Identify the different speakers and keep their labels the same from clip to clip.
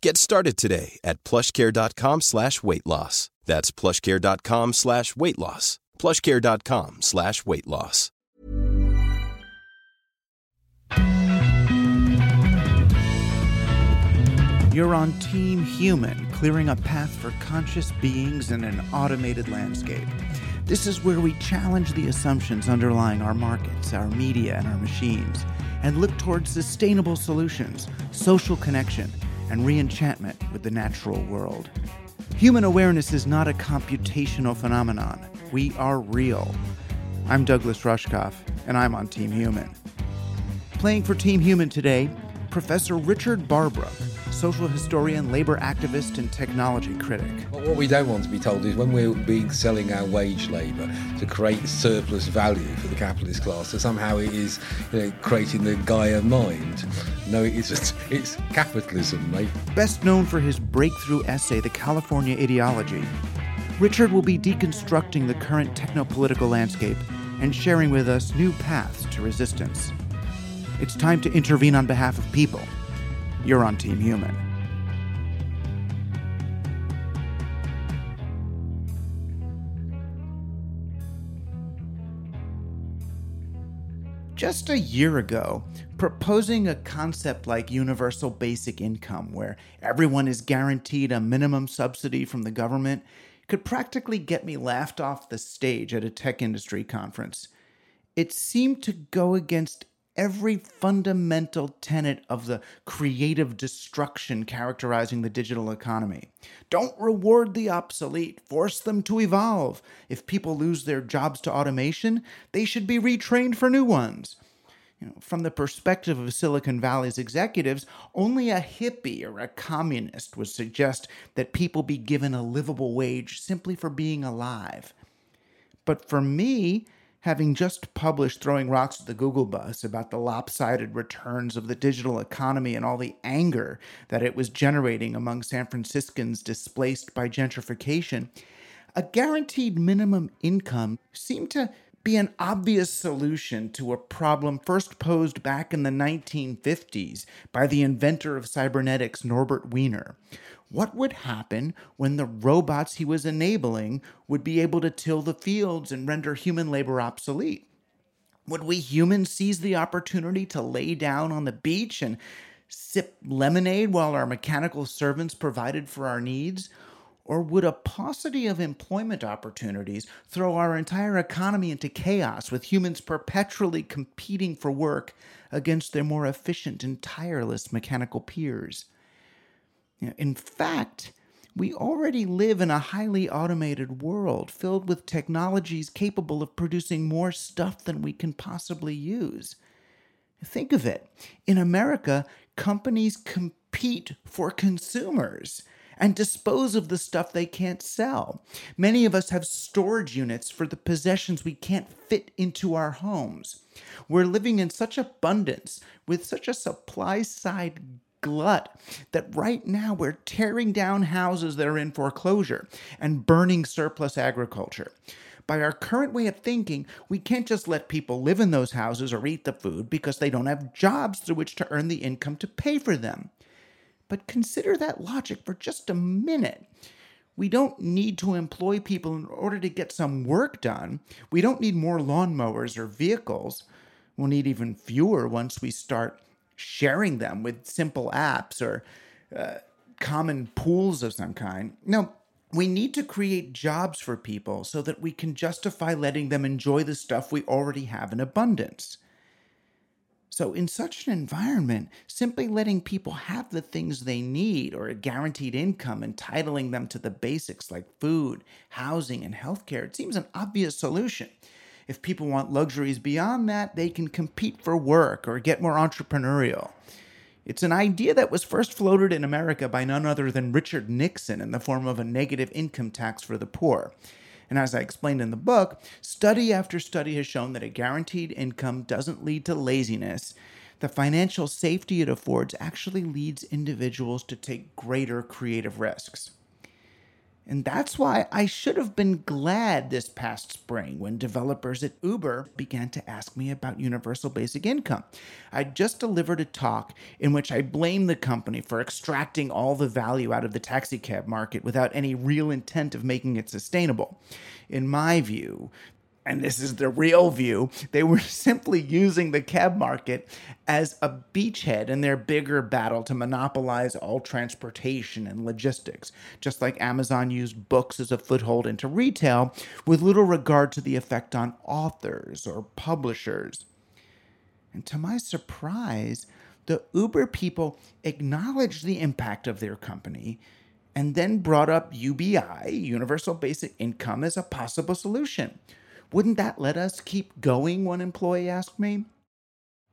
Speaker 1: Get started today at plushcare.com slash weight loss. That's plushcare.com slash weight loss. plushcare.com slash weight loss.
Speaker 2: You're on Team Human, clearing a path for conscious beings in an automated landscape. This is where we challenge the assumptions underlying our markets, our media, and our machines, and look towards sustainable solutions, social connection, and re-enchantment with the natural world. Human awareness is not a computational phenomenon. We are real. I'm Douglas Rushkoff, and I'm on Team Human. Playing for Team Human today, Professor Richard Barbrook, social historian, labor activist, and technology critic.
Speaker 3: But What we don't want to be told is when we're being selling our wage labour to create surplus value for the capitalist class, that somehow it is you know, creating the Gaia mind. No, it isn't. It's capitalism, mate.
Speaker 2: Best known for his breakthrough essay, The California Ideology, Richard will be deconstructing the current techno political landscape and sharing with us new paths to resistance. It's time to intervene on behalf of people. You're on Team Human. Just a year ago, proposing a concept like universal basic income, where everyone is guaranteed a minimum subsidy from the government, could practically get me laughed off the stage at a tech industry conference. It seemed to go against every fundamental tenet of the creative destruction characterizing the digital economy. Don't reward the obsolete, force them to evolve. If people lose their jobs to automation, they should be retrained for new ones. You know, from the perspective of Silicon Valley's executives, only a hippie or a communist would suggest that people be given a livable wage simply for being alive. But for me, having just published Throwing Rocks at the Google Bus about the lopsided returns of the digital economy and all the anger that it was generating among San Franciscans displaced by gentrification, a guaranteed minimum income seemed to be an obvious solution to a problem first posed back in the 1950s by the inventor of cybernetics, Norbert Wiener. What would happen when the robots he was enabling would be able to till the fields and render human labor obsolete? Would we humans seize the opportunity to lay down on the beach and sip lemonade while our mechanical servants provided for our needs? Or would a paucity of employment opportunities throw our entire economy into chaos with humans perpetually competing for work against their more efficient and tireless mechanical peers? In fact, we already live in a highly automated world filled with technologies capable of producing more stuff than we can possibly use. Think of it. In America, companies compete for consumers and dispose of the stuff they can't sell. Many of us have storage units for the possessions we can't fit into our homes. We're living in such abundance with such a supply side glut that right now we're tearing down houses that are in foreclosure and burning surplus agriculture. By our current way of thinking, we can't just let people live in those houses or eat the food because they don't have jobs through which to earn the income to pay for them. But consider that logic for just a minute. We don't need to employ people in order to get some work done. We don't need more lawnmowers or vehicles. We'll need even fewer once we start sharing them with simple apps or uh, common pools of some kind. No, we need to create jobs for people so that we can justify letting them enjoy the stuff we already have in abundance. So, in such an environment, simply letting people have the things they need or a guaranteed income, entitling them to the basics like food, housing, and healthcare, it seems an obvious solution. If people want luxuries beyond that, they can compete for work or get more entrepreneurial. It's an idea that was first floated in America by none other than Richard Nixon in the form of a negative income tax for the poor. And as I explained in the book, study after study has shown that a guaranteed income doesn't lead to laziness. The financial safety it affords actually leads individuals to take greater creative risks. And that's why I should have been glad this past spring when developers at Uber began to ask me about universal basic income. I just delivered a talk in which I blamed the company for extracting all the value out of the taxicab market without any real intent of making it sustainable. In my view, and this is the real view, they were simply using the cab market as a beachhead in their bigger battle to monopolize all transportation and logistics, just like Amazon used books as a foothold into retail with little regard to the effect on authors or publishers. And to my surprise, the Uber people acknowledged the impact of their company and then brought up UBI, Universal Basic Income, as a possible solution. Wouldn't that let us keep going? One employee asked me.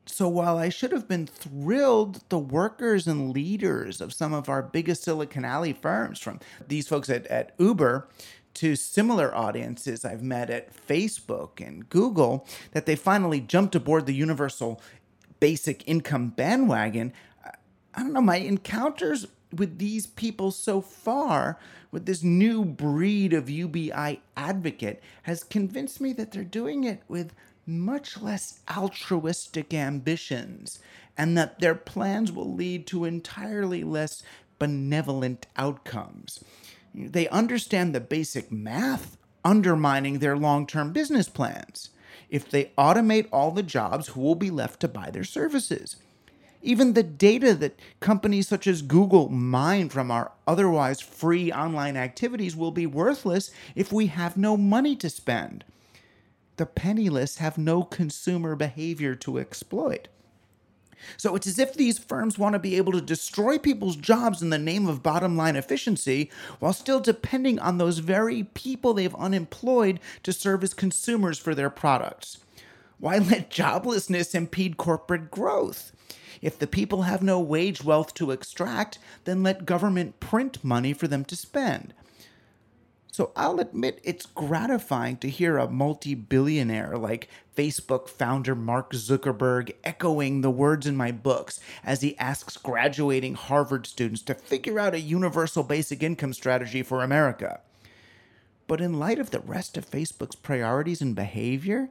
Speaker 2: So while I should have been thrilled, the workers and leaders of some of our biggest Silicon Valley firms, from these folks at, at Uber to similar audiences I've met at Facebook and Google, that they finally jumped aboard the universal basic income bandwagon. I don't know, my encounters with these people so far, with this new breed of UBI advocate, has convinced me that they're doing it with much less altruistic ambitions and that their plans will lead to entirely less benevolent outcomes. They understand the basic math undermining their long term business plans. If they automate all the jobs, who will be left to buy their services? Even the data that companies such as Google mine from our otherwise free online activities will be worthless if we have no money to spend. The penniless have no consumer behavior to exploit. So it's as if these firms want to be able to destroy people's jobs in the name of bottom line efficiency while still depending on those very people they've unemployed to serve as consumers for their products. Why let joblessness impede corporate growth? If the people have no wage wealth to extract, then let government print money for them to spend. So I'll admit it's gratifying to hear a multi billionaire like Facebook founder Mark Zuckerberg echoing the words in my books as he asks graduating Harvard students to figure out a universal basic income strategy for America. But in light of the rest of Facebook's priorities and behavior,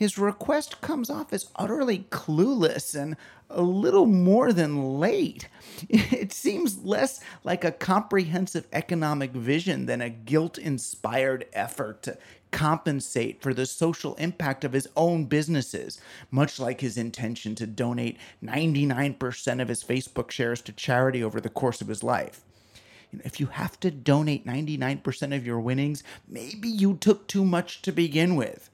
Speaker 2: his request comes off as utterly clueless and a little more than late. It seems less like a comprehensive economic vision than a guilt inspired effort to compensate for the social impact of his own businesses, much like his intention to donate 99% of his Facebook shares to charity over the course of his life. If you have to donate 99% of your winnings, maybe you took too much to begin with.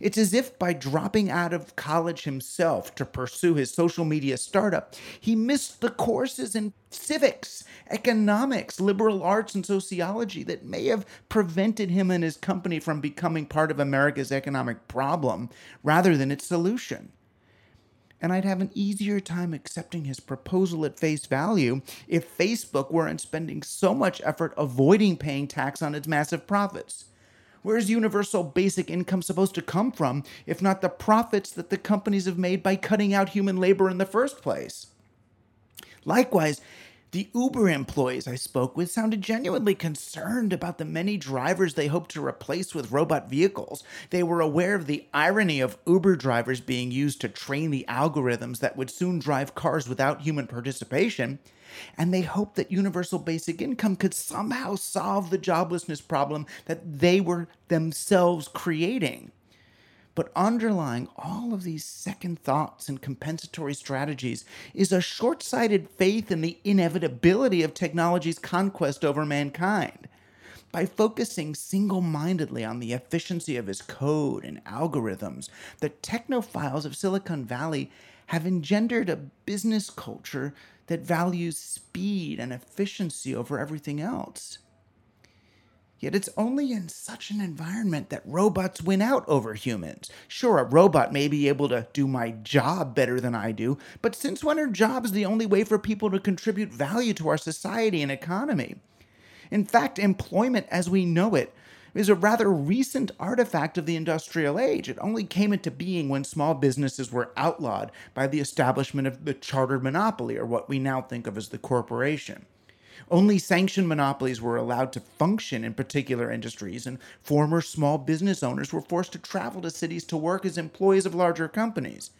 Speaker 2: It's as if by dropping out of college himself to pursue his social media startup, he missed the courses in civics, economics, liberal arts, and sociology that may have prevented him and his company from becoming part of America's economic problem rather than its solution and I'd have an easier time accepting his proposal at face value if Facebook weren't spending so much effort avoiding paying tax on its massive profits. Where's universal basic income supposed to come from if not the profits that the companies have made by cutting out human labor in the first place? Likewise, The Uber employees I spoke with sounded genuinely concerned about the many drivers they hoped to replace with robot vehicles. They were aware of the irony of Uber drivers being used to train the algorithms that would soon drive cars without human participation, and they hoped that universal basic income could somehow solve the joblessness problem that they were themselves creating. But underlying all of these second thoughts and compensatory strategies is a short sighted faith in the inevitability of technology's conquest over mankind. By focusing single mindedly on the efficiency of his code and algorithms, the technophiles of Silicon Valley have engendered a business culture that values speed and efficiency over everything else. Yet it's only in such an environment that robots win out over humans. Sure, a robot may be able to do my job better than I do, but since when are jobs the only way for people to contribute value to our society and economy? In fact, employment as we know it is a rather recent artifact of the industrial age. It only came into being when small businesses were outlawed by the establishment of the chartered monopoly, or what we now think of as the corporation. Only sanctioned monopolies were allowed to function in particular industries, and former small business owners were forced to travel to cities to work as employees of larger companies.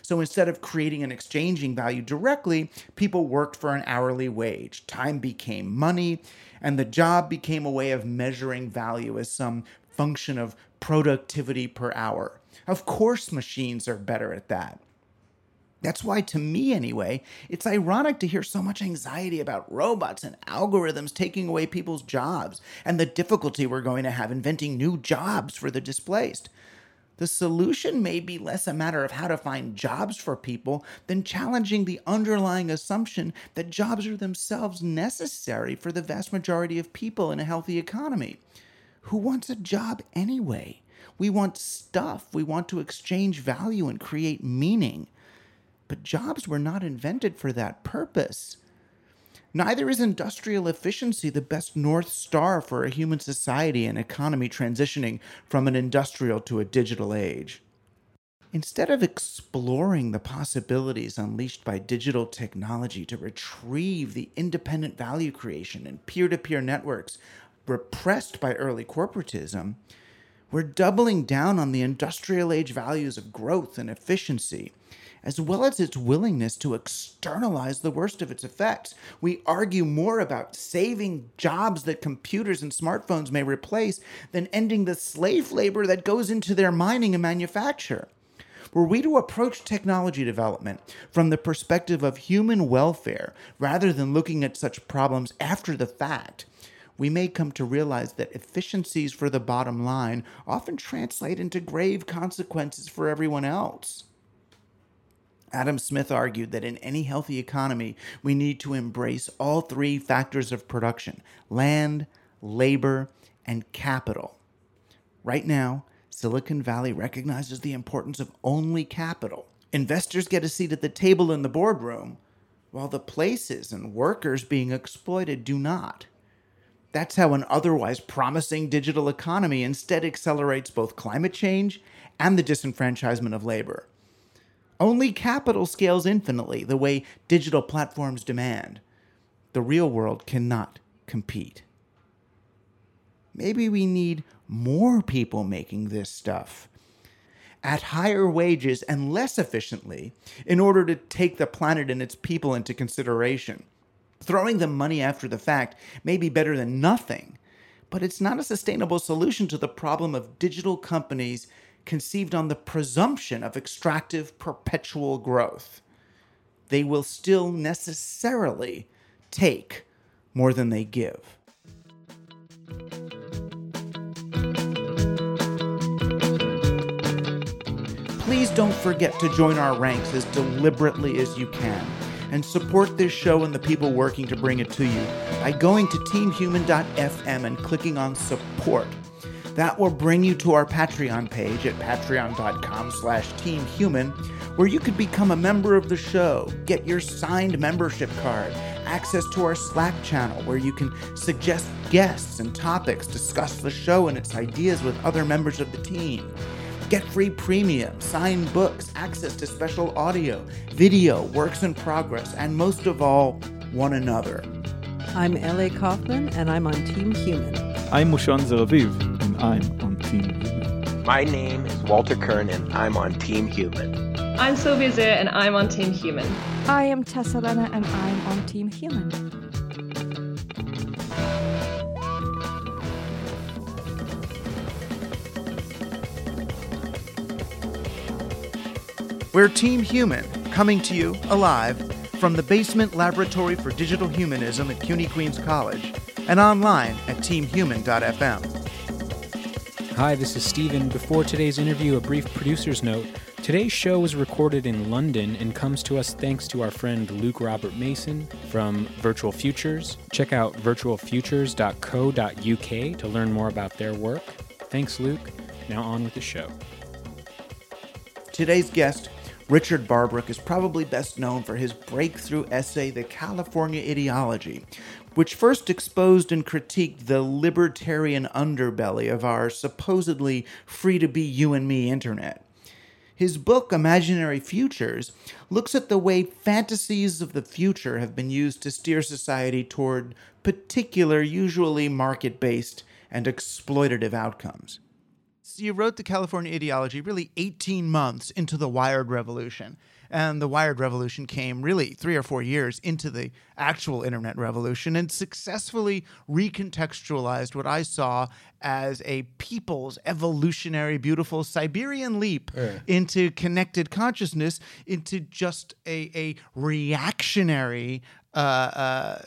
Speaker 2: So instead of creating and exchanging value directly, people worked for an hourly wage. Time became money, and the job became a way of measuring value as some function of productivity per hour. Of course, machines are better at that. That's why, to me anyway, it's ironic to hear so much anxiety about robots and algorithms taking away people's jobs and the difficulty we're going to have inventing new jobs for the displaced. The solution may be less a matter of how to find jobs for people than challenging the underlying assumption that jobs are themselves necessary for the vast majority of people in a healthy economy. Who wants a job anyway? We want stuff. We want to exchange value and create meaning. But jobs were not invented for that purpose. Neither is industrial efficiency the best North Star for a human society and economy transitioning from an industrial to a digital age. Instead of exploring the possibilities unleashed by digital technology to retrieve the independent value creation and peer to peer networks repressed by early corporatism, we're doubling down on the industrial age values of growth and efficiency as well as its willingness to externalize the worst of its effects. We argue more about saving jobs that computers and smartphones may replace than ending the slave labor that goes into their mining and manufacture. Were we to approach technology development from the perspective of human welfare rather than looking at such problems after the fact, we may come to realize that efficiencies for the bottom line often translate into grave consequences for everyone else. Adam Smith argued that in any healthy economy, we need to embrace all three factors of production land, labor, and capital. Right now, Silicon Valley recognizes the importance of only capital. Investors get a seat at the table in the boardroom, while the places and workers being exploited do not. That's how an otherwise promising digital economy instead accelerates both climate change and the disenfranchisement of labor. Only capital scales infinitely the way digital platforms demand. The real world cannot compete. Maybe we need more people making this stuff at higher wages and less efficiently in order to take the planet and its people into consideration. Throwing them money after the fact may be better than nothing, but it's not a sustainable solution to the problem of digital companies conceived on the presumption of extractive perpetual growth. They will still necessarily take more than they give. Please don't forget to join our ranks as deliberately as you can and support this show and the people working to bring it to you by going to teamhuman.fm and clicking on support that will bring you to our Patreon page at patreon.com slash teamhuman, where you could become a member of the show, get your signed membership card, access to our Slack channel where you can suggest guests and topics, discuss the show and its ideas with other members of the team. Get free premium, signed books, access to special audio, video, works in progress, and most of all, one another.
Speaker 4: I'm L.A. Kaufman, and I'm on Team Human.
Speaker 5: I'm Mushon Zer-Aviv, and I'm on Team Human.
Speaker 6: My name is Walter Kirn, and I'm on Team Human.
Speaker 7: I'm Sylvia Zir, and I'm on Team Human.
Speaker 8: I am Tessa Lena, and I'm on Team Human.
Speaker 2: We're Team Human, coming to you alive from the Basement Laboratory for Digital Humanism at CUNY Queens College and online at teamhuman.fm.
Speaker 9: Hi, this is Steven. Before today's interview, a brief producer's note. Today's show was recorded in London and comes to us thanks to our friend Luke Robert Mason from Virtual Futures. Check out virtualfutures.co.uk to learn more about their work. Thanks, Luke. Now on with the show.
Speaker 2: Today's guest Richard Barbrook is probably best known for his breakthrough essay, The California Ideology, which first exposed and critiqued the libertarian underbelly of our supposedly free to be you and me internet. His book, Imaginary Futures, looks at the way fantasies of the future have been used to steer society toward particular, usually market based and exploitative outcomes you wrote the California ideology really 18 months into the wired revolution. And the wired revolution came really three or four years into the actual internet revolution and successfully recontextualized what I saw as a people's evolutionary, beautiful Siberian leap yeah. into connected consciousness, into just a, a reactionary. Uh, uh,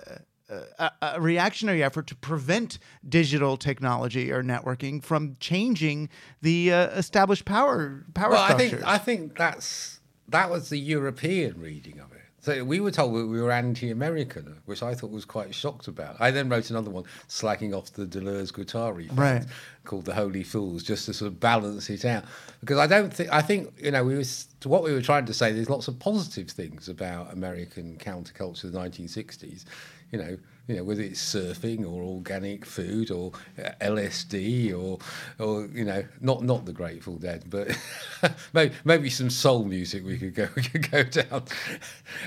Speaker 2: a, a, reactionary effort to prevent digital technology or networking from changing the uh, established power power
Speaker 3: well,
Speaker 2: structures.
Speaker 3: I think I think that's that was the European reading of it. So we were told we were anti-American, which I thought was quite shocked about. I then wrote another one slagging off the Deleuze-Guattari
Speaker 2: right.
Speaker 3: called "The Holy Fools," just to sort of balance it out. Because I don't think I think you know we was what we were trying to say. There's lots of positive things about American counterculture of the 1960s you know, you know, whether it's surfing or organic food or uh, LSD or, or you know, not not the Grateful Dead, but maybe maybe some soul music we could go we could go down.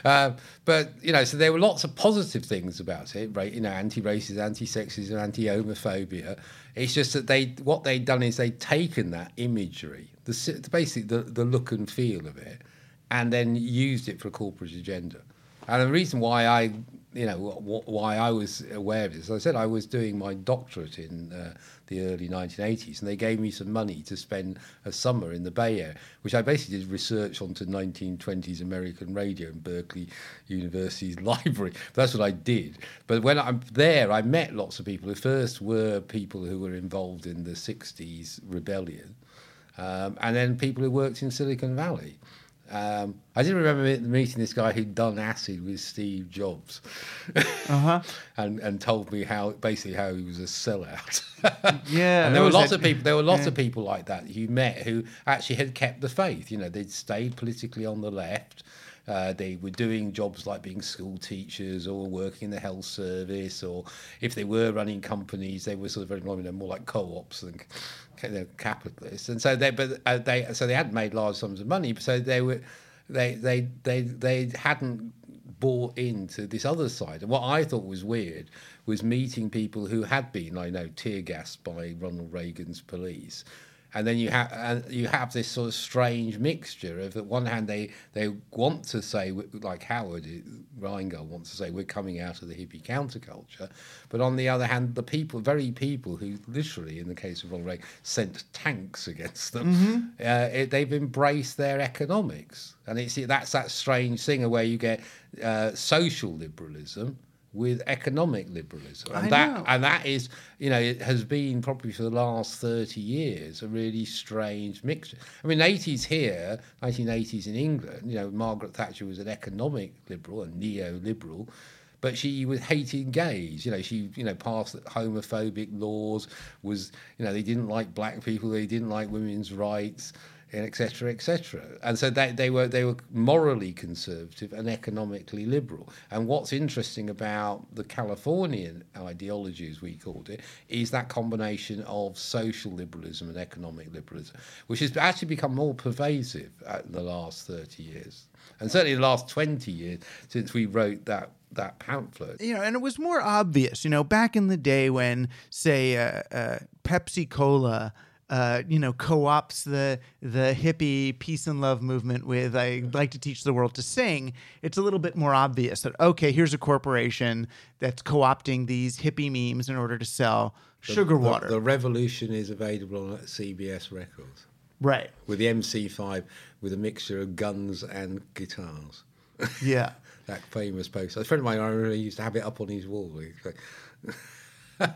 Speaker 3: Um, but you know, so there were lots of positive things about it, right? You know, anti-racism, anti-sexism, anti-homophobia. It's just that they what they'd done is they'd taken that imagery, the basically the the look and feel of it, and then used it for a corporate agenda. And the reason why I you know why I was aware of this. As I said, I was doing my doctorate in uh, the early 1980s, and they gave me some money to spend a summer in the Bay Area, which I basically did research onto 1920s American radio in Berkeley University's library. That's what I did. But when I'm there, I met lots of people. The first were people who were involved in the 60s rebellion, um, and then people who worked in Silicon Valley. Um, I did remember meeting this guy who'd done acid with Steve Jobs,
Speaker 2: uh-huh.
Speaker 3: and and told me how basically how he was a sellout.
Speaker 2: yeah,
Speaker 3: and there were lots of people. There were lots yeah. of people like that you met who actually had kept the faith. You know, they'd stayed politically on the left. Uh, they were doing jobs like being school teachers or working in the health service, or if they were running companies, they were sort of very more like co-ops than they're capitalists, and so they but uh, they so they hadn't made large sums of money, so they were they they they they hadn't bought into this other side. And what I thought was weird was meeting people who had been, I know, tear gassed by Ronald Reagan's police and then you have and you have this sort of strange mixture of at one hand they they want to say like Howard Rheingold wants to say we're coming out of the hippie counterculture, but on the other hand the people very people who literally in the case of Ronald Reagan sent tanks against them,
Speaker 2: mm-hmm.
Speaker 3: uh, it, they've embraced their economics, and it's that's that strange thing where you get uh, social liberalism with economic liberalism, and
Speaker 2: I
Speaker 3: that
Speaker 2: know.
Speaker 3: and that is, you know, it has been probably for the last thirty years a really strange mixture. I mean, eighties here, nineteen eighties in England, you know, Margaret Thatcher was an economic liberal, a neoliberal, but she was hating gays. You know, she you know passed homophobic laws. Was you know they didn't like black people, they didn't like women's rights etc., etc. And so they, they were they were morally conservative and economically liberal. And what's interesting about the Californian ideology, as we called it, is that combination of social liberalism and economic liberalism, which has actually become more pervasive in the last 30 years. And certainly the last 20 years since we wrote that that pamphlet.
Speaker 2: You know, and it was more obvious, you know, back in the day when, say, uh, uh, Pepsi Cola. Uh, you know, co-ops the the hippie peace and love movement with "I like to teach the world to sing." It's a little bit more obvious that okay, here's a corporation that's co-opting these hippie memes in order to sell
Speaker 3: The-
Speaker 2: sugar
Speaker 3: the-
Speaker 2: water.
Speaker 3: The, Revolution is available on CBS Records.
Speaker 2: Right.
Speaker 3: With the MC5 with a mixture of guns and guitars.
Speaker 2: Yeah.
Speaker 3: that famous poster. A friend of mine, I remember, used to have it up on his wall.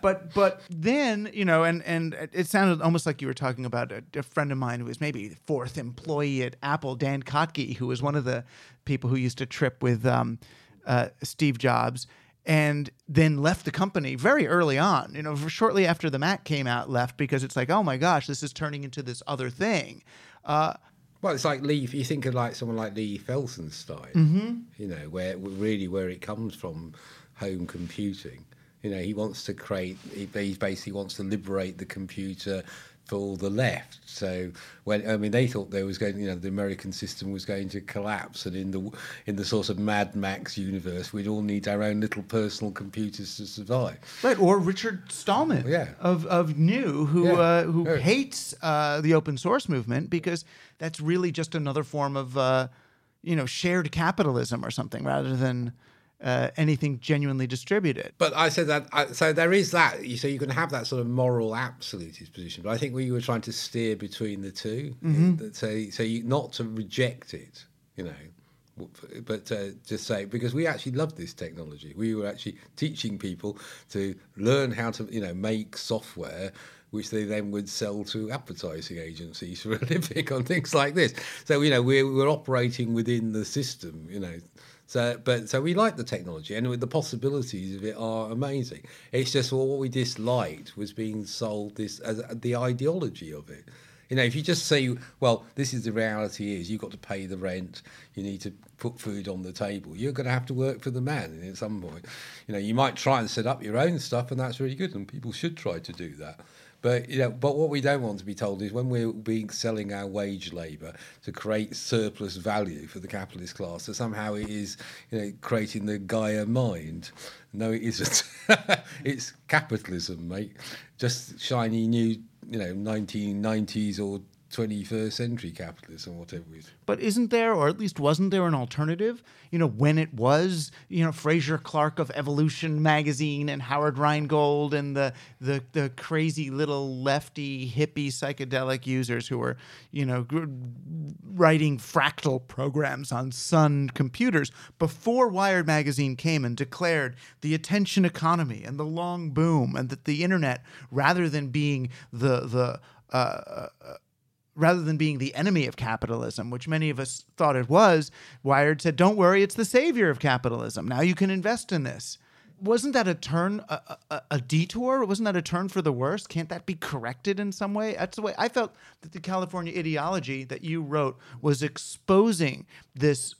Speaker 2: but but then you know, and and it sounded almost like you were talking about a, a friend of mine who was maybe fourth employee at Apple, Dan Kottke, who was one of the people who used to trip with um, uh, Steve Jobs. And then left the company very early on, you know, shortly after the Mac came out, left because it's like, oh my gosh, this is turning into this other thing. Uh,
Speaker 3: Well, it's like Lee. You think of like someone like Lee Felsenstein,
Speaker 2: Mhm.
Speaker 3: you know, where really where it comes from, home computing. You know, he wants to create. He basically wants to liberate the computer for the left. So when I mean, they thought there was going, you know, the American system was going to collapse, and in the in the sort of Mad Max universe, we'd all need our own little personal computers to survive.
Speaker 2: Right, or Richard Stallman
Speaker 3: Yeah.
Speaker 2: of of New, who
Speaker 3: Yeah.
Speaker 2: uh, who
Speaker 3: Yeah.
Speaker 2: hates uh, the open source movement because that's really just another form of uh, you know shared capitalism or something rather than uh, anything genuinely distributed.
Speaker 3: But I said that. I, so there is that. You so you can have that sort of moral absolutist position. But I think we were trying to steer between the 2
Speaker 2: Mhm.
Speaker 3: So so you, not to reject it, you know, but uh, just say because we actually love this technology. We were actually teaching people to learn how to you know make software. Which they then would sell to advertising agencies for a living on things like this. So you know we're we're operating within the system. You know, so, but so we like the technology, and the possibilities of it are amazing. It's just well, what we disliked was being sold this as uh, the ideology of it. You know, if you just say, well, this is the reality is you've got to pay the rent, you need to put food on the table, you're going to have to work for the man at some point. You know, you might try and set up your own stuff, and that's really good, and people should try to do that. But you know, but what we don't want to be told is when we're being selling our wage labour to create surplus value for the capitalist class, that somehow it is you know creating the Gaia mind. No, it isn't. it's capitalism, mate. Just shiny new, you know, 1990s or 21st century capitalism, or whatever it is.
Speaker 2: But isn't there, or at least wasn't there, an alternative? You know, when it was, you know, Fraser Clark of Evolution magazine and Howard Rheingold and the the the crazy little lefty hippie psychedelic users who were, you know, writing fractal programs on Sun computers before Wired magazine came and declared the attention economy and the long boom, and that the internet, rather than being the the uh, uh, rather than being the enemy of capitalism, which many of us thought it was, Wired said, "Don't worry, it's the savior of capitalism. Now you can invest in this." Wasn't that a turn, a, a, a detour? Wasn't that a turn for the worse? Can't that be corrected in some way? That's the way I felt that the California ideology that you wrote was exposing this,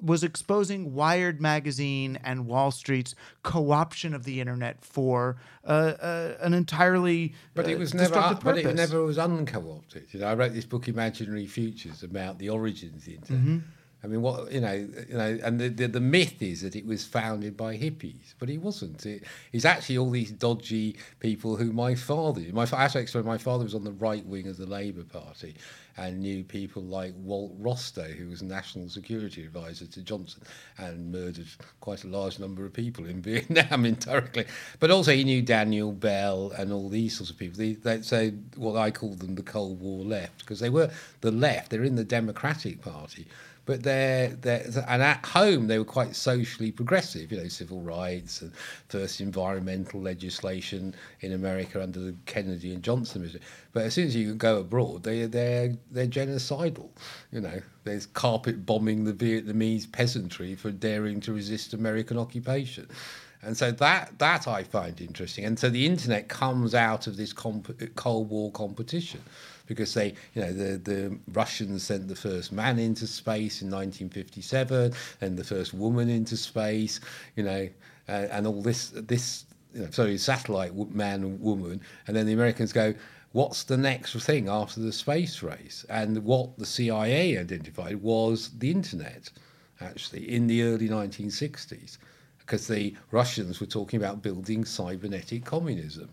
Speaker 2: was exposing Wired magazine and Wall Street's co-option of the internet for uh, uh, an entirely
Speaker 3: But
Speaker 2: uh,
Speaker 3: it was never,
Speaker 2: destructive
Speaker 3: but it never was unco-opted. You know, I wrote this book, Imaginary Futures, about the origins of the internet.
Speaker 2: Mhm.
Speaker 3: I mean, what you know, you know, and the, the the myth is that it was founded by hippies, but it wasn't. It, it's actually all these dodgy people who my father, my explain, my father was on the right wing of the Labour Party, and knew people like Walt Rostow, who was national security advisor to Johnson, and murdered quite a large number of people in Vietnam indirectly. But also he knew Daniel Bell and all these sorts of people. They, say what I call them the Cold War left because they were the left. They're in the Democratic Party but they're, they're and at home they were quite socially progressive, you know, civil rights and first environmental legislation in America under the Kennedy and Johnson. But as soon as you go abroad, they they're they're genocidal. You know, there's carpet bombing the Vietnamese peasantry for daring to resist American occupation. And so that that I find interesting. And so the internet comes out of this comp- Cold War competition because they, you know, the, the Russians sent the first man into space in 1957 and the first woman into space, you know, uh, and all this, this, you know, sorry, satellite man and woman. And then the Americans go, what's the next thing after the space race? And what the CIA identified was the internet, actually, in the early 1960s because the Russians were talking about building cybernetic communism.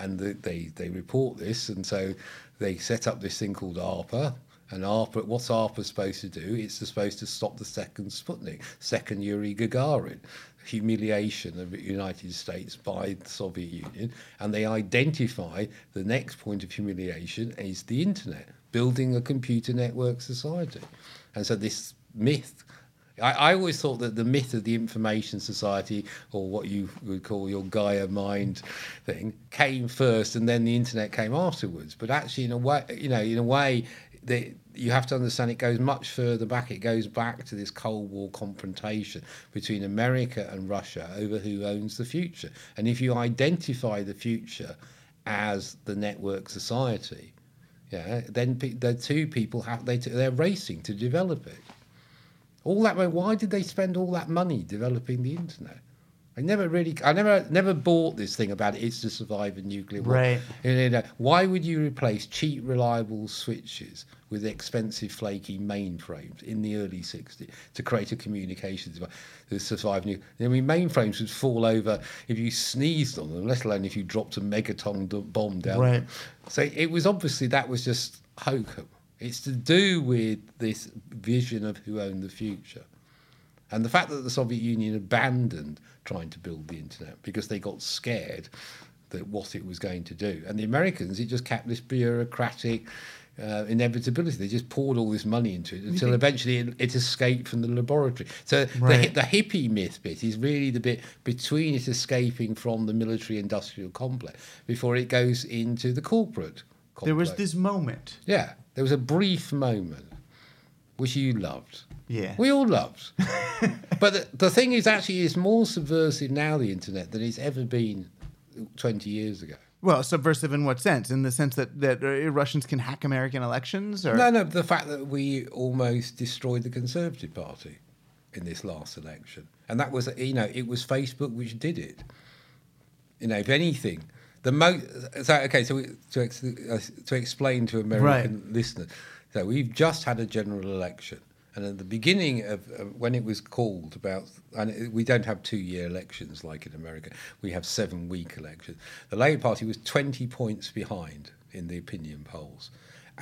Speaker 3: And the, they, they report this, and so they set up this thing called ARPA. And ARPA, what's ARPA supposed to do? It's supposed to stop the second Sputnik, second Yuri Gagarin, humiliation of the United States by the Soviet Union. And they identify the next point of humiliation is the internet, building a computer network society. And so this myth I, I, always thought that the myth of the information society, or what you would call your Gaia mind thing, came first, and then the internet came afterwards. But actually, in a way, you know, in a way, that you have to understand it goes much further back. It goes back to this Cold War confrontation between America and Russia over who owns the future. And if you identify the future as the network society, yeah, then the two people have they they're racing to develop it. All that money. why did they spend all that money developing the internet? I never really, I never, never bought this thing about it's to survive a nuclear war.
Speaker 2: Right.
Speaker 3: You know, why would you replace cheap, reliable switches with expensive, flaky mainframes in the early '60s to create a communications device to survive nuclear? I mean, mainframes would fall over if you sneezed on them, let alone if you dropped a megaton bomb down.
Speaker 2: Right.
Speaker 3: So it was obviously that was just hokum. It's to do with this vision of who owned the future. And the fact that the Soviet Union abandoned trying to build the internet because they got scared that what it was going to do. And the Americans, it just kept this bureaucratic uh, inevitability. They just poured all this money into it until eventually it, it, escaped from the laboratory. So right. the, the hippie myth bit is really the bit between it escaping from the military industrial complex before it goes into the corporate complex.
Speaker 2: There was this moment.
Speaker 3: Yeah. There was a brief moment which you loved.
Speaker 2: Yeah.
Speaker 3: We all loved. but the, the, thing is, actually, it's more subversive now, the internet, than it's ever been 20 years ago.
Speaker 2: Well, subversive in what sense? In the sense that, that uh, Russians can hack American elections? Or?
Speaker 3: No, no, the fact that we almost destroyed the Conservative Party in this last election. And that was, you know, it was Facebook which did it. You know, if anything, the most so okay so we, to ex, uh, to explain to American right. listeners so we've just had a general election and at the beginning of uh, when it was called about and we don't have two year elections like in America we have seven week elections. The Labour Party was 20 points behind in the opinion polls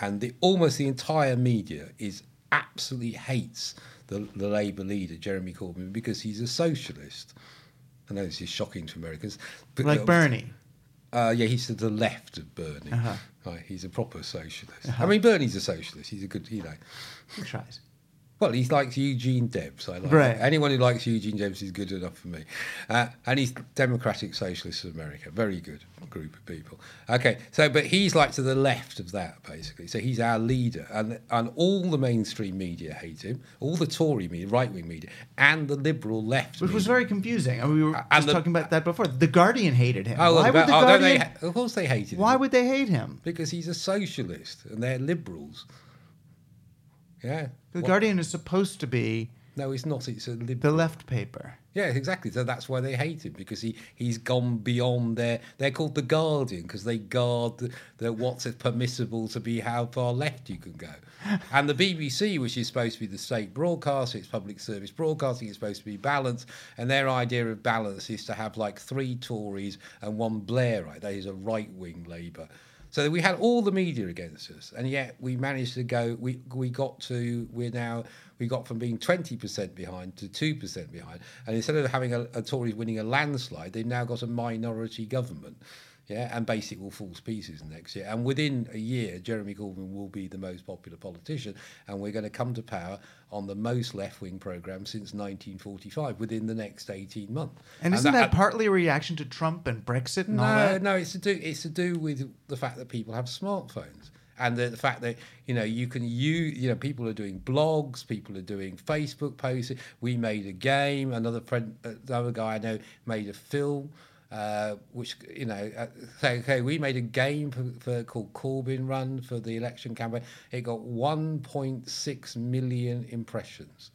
Speaker 3: and the almost the entire media is absolutely hates the, the Labour leader Jeremy Corbyn because he's a socialist. I know this is shocking to Americans
Speaker 2: but like Bernie
Speaker 3: uh, yeah, he's to the left of Bernie. Uh-huh. Right, he's a proper socialist. Uh-huh. I mean, Bernie's a socialist. He's a good, you know.
Speaker 2: He tries.
Speaker 3: Well, he likes Eugene Debs. I like
Speaker 2: right.
Speaker 3: anyone who likes Eugene Debs is good enough for me. Uh, and he's Democratic Socialists of America. Very good group of people. Okay, so but he's like to the left of that basically. So he's our leader, and and all the mainstream media hate him. All the Tory media, right wing media, and the liberal left.
Speaker 2: Which
Speaker 3: media.
Speaker 2: was very confusing. I mean, we were uh, just the, talking about that before. The Guardian hated him.
Speaker 3: Oh,
Speaker 2: why
Speaker 3: would
Speaker 2: the
Speaker 3: oh,
Speaker 2: Guardian?
Speaker 3: Of course, they hated
Speaker 2: him. Why would they hate him?
Speaker 3: Because he's a socialist, and they're liberals. Yeah.
Speaker 2: The? Guardian is supposed to be.
Speaker 3: No, it's not. It's a liberal.
Speaker 2: the left paper.
Speaker 3: Yeah, exactly. So that's why they hate him because he he's gone beyond their. They're called the Guardian because they guard the, the what's permissible to be how far left you can go. and the BBC, which is supposed to be the state broadcaster, it's public service broadcasting, it's supposed to be balanced. And their idea of balance is to have like three Tories and one Blairite. That is a right wing Labour. So we had all the media against us, and yet we managed to go. We we got to we're now we got from being twenty percent behind to two percent behind, and instead of having a, a Tory winning a landslide, they've now got a minority government. Yeah, and Basic will fall to pieces next year. And within a year, Jeremy Corbyn will be the most popular politician, and we're going to come to power on the most left wing programme since 1945 within the next 18 months.
Speaker 2: And, isn't that, that, partly a reaction to Trump and Brexit and
Speaker 3: no,
Speaker 2: all that?
Speaker 3: No, it's to do it's to do with the fact that people have smartphones and the, the, fact that you know you can use you know people are doing blogs people are doing facebook posts we made a game another friend another guy i know made a film uh, which you know, uh, say okay, we made a game for, for, called Corbyn Run for the election campaign. It got 1.6 million impressions.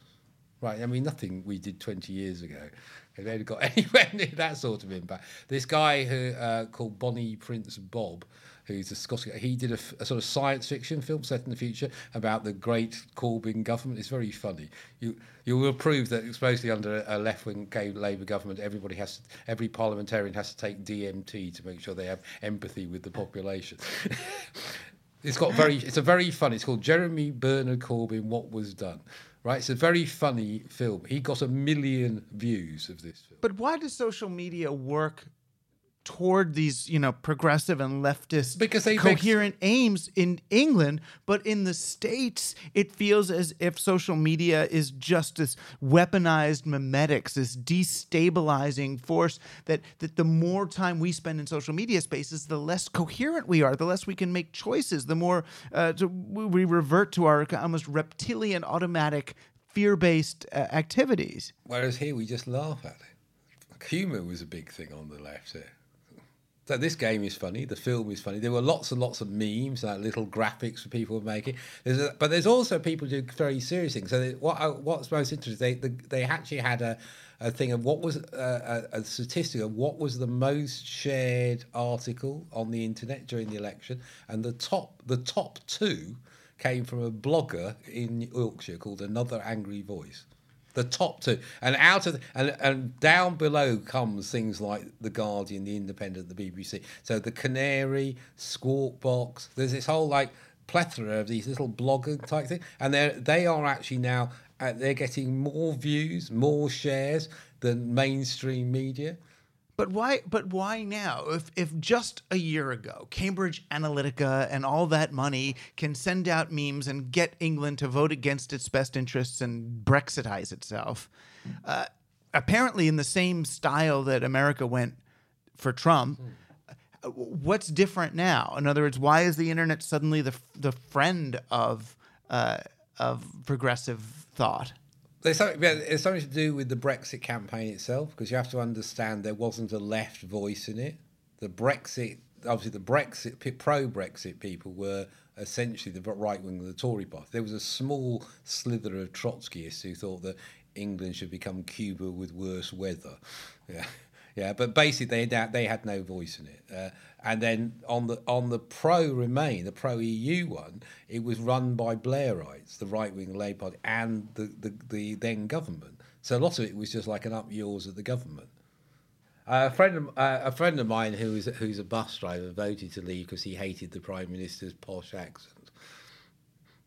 Speaker 3: Right, I mean nothing we did 20 years ago. It had got anywhere near that sort of impact. This guy who uh, called Bonnie Prince Bob who's a Scottish. He did a, a sort of science fiction film set in the future about the great Corbyn government. It's very funny. You you will prove that, especially under a left wing Labour government, everybody has to, every parliamentarian has to take DMT to make sure they have empathy with the population. it's got very. It's a very funny. It's called Jeremy Bernard Corbyn. What was done. Right, it's a very funny film. He got a million views of this film.
Speaker 2: But why does social media work toward these, you know, progressive and leftist
Speaker 3: because they
Speaker 2: coherent aims in England, but in the states, it feels as if social media is just this weaponized memetics, this destabilizing force. That that the more time we spend in social media spaces, the less coherent we are, the less we can make choices, the more uh, to, we revert to our almost reptilian, automatic, fear-based uh, activities.
Speaker 3: Whereas here we just laugh at it. Humour was a big thing on the left here. So this game is funny. The film is funny. There were lots and lots of memes, like little graphics for people making. There's a, but there's also people do very serious things. So what uh, what's most interesting? They the, they actually had a, a thing of what was uh, a, a statistic of what was the most shared article on the internet during the election, and the top the top two came from a blogger in Yorkshire called Another Angry Voice the top two, and out of and and down below comes things like the Guardian, the Independent, the BBC. So the Canary, Skwawkbox. There's this whole like plethora of these little blogger type thing, and they they are actually now uh, they're getting more views, more shares than mainstream media.
Speaker 2: But why? But why now? If if just a year ago, Cambridge Analytica and all that money can send out memes and get England to vote against its best interests and Brexitize itself, uh, apparently in the same style that America went for Trump. Uh, what's different now? In other words, why is the internet suddenly the the friend of uh, of progressive thought?
Speaker 3: There's something, there's something to do with the Brexit campaign itself because you have to understand there wasn't a left voice in it. The Brexit, obviously, the Brexit pro Brexit people were essentially the right wing of the Tory party. There was a small slither of Trotskyists who thought that England should become Cuba with worse weather. Yeah. Yeah, but basically they had, they had no voice in it. Uh, and then on the on the pro Remain, the pro EU one, it was run by Blairites, the right wing Labour Party, and the, the, the then government. So a lot of it was just like an up yours of the government. Uh, a friend of, uh, a friend of mine who is who's a bus driver voted to leave because he hated the prime minister's posh accent.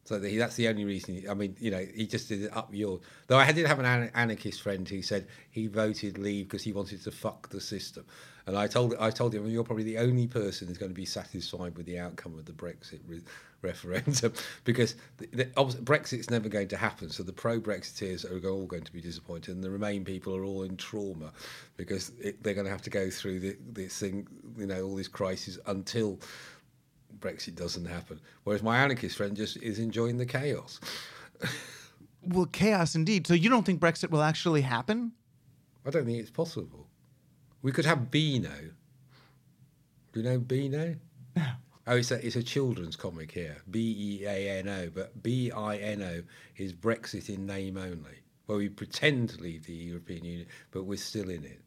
Speaker 3: So that's the only reason. I mean, you know, he just did it up your. Though I did have an anarchist friend who said he voted leave because he wanted to fuck the system, and I told I told him well, you're probably the only person who's going to be satisfied with the outcome of the Brexit re- referendum because the, the, Brexit's never going to happen. So the pro-Brexiteers are all going to be disappointed, and the Remain people are all in trauma because it, they're going to have to go through the, this thing, you know, all these crises until Brexit doesn't happen. Whereas my anarchist friend just is enjoying the chaos.
Speaker 2: well, chaos indeed. So you don't think Brexit will actually happen?
Speaker 3: I don't think it's possible. We could have Beano. Do you know Beano?
Speaker 2: No.
Speaker 3: Oh, it's a, it's a children's comic here. B E A N O. But B I N O is Brexit in name only, where we pretend to leave the European Union, but we're still in it.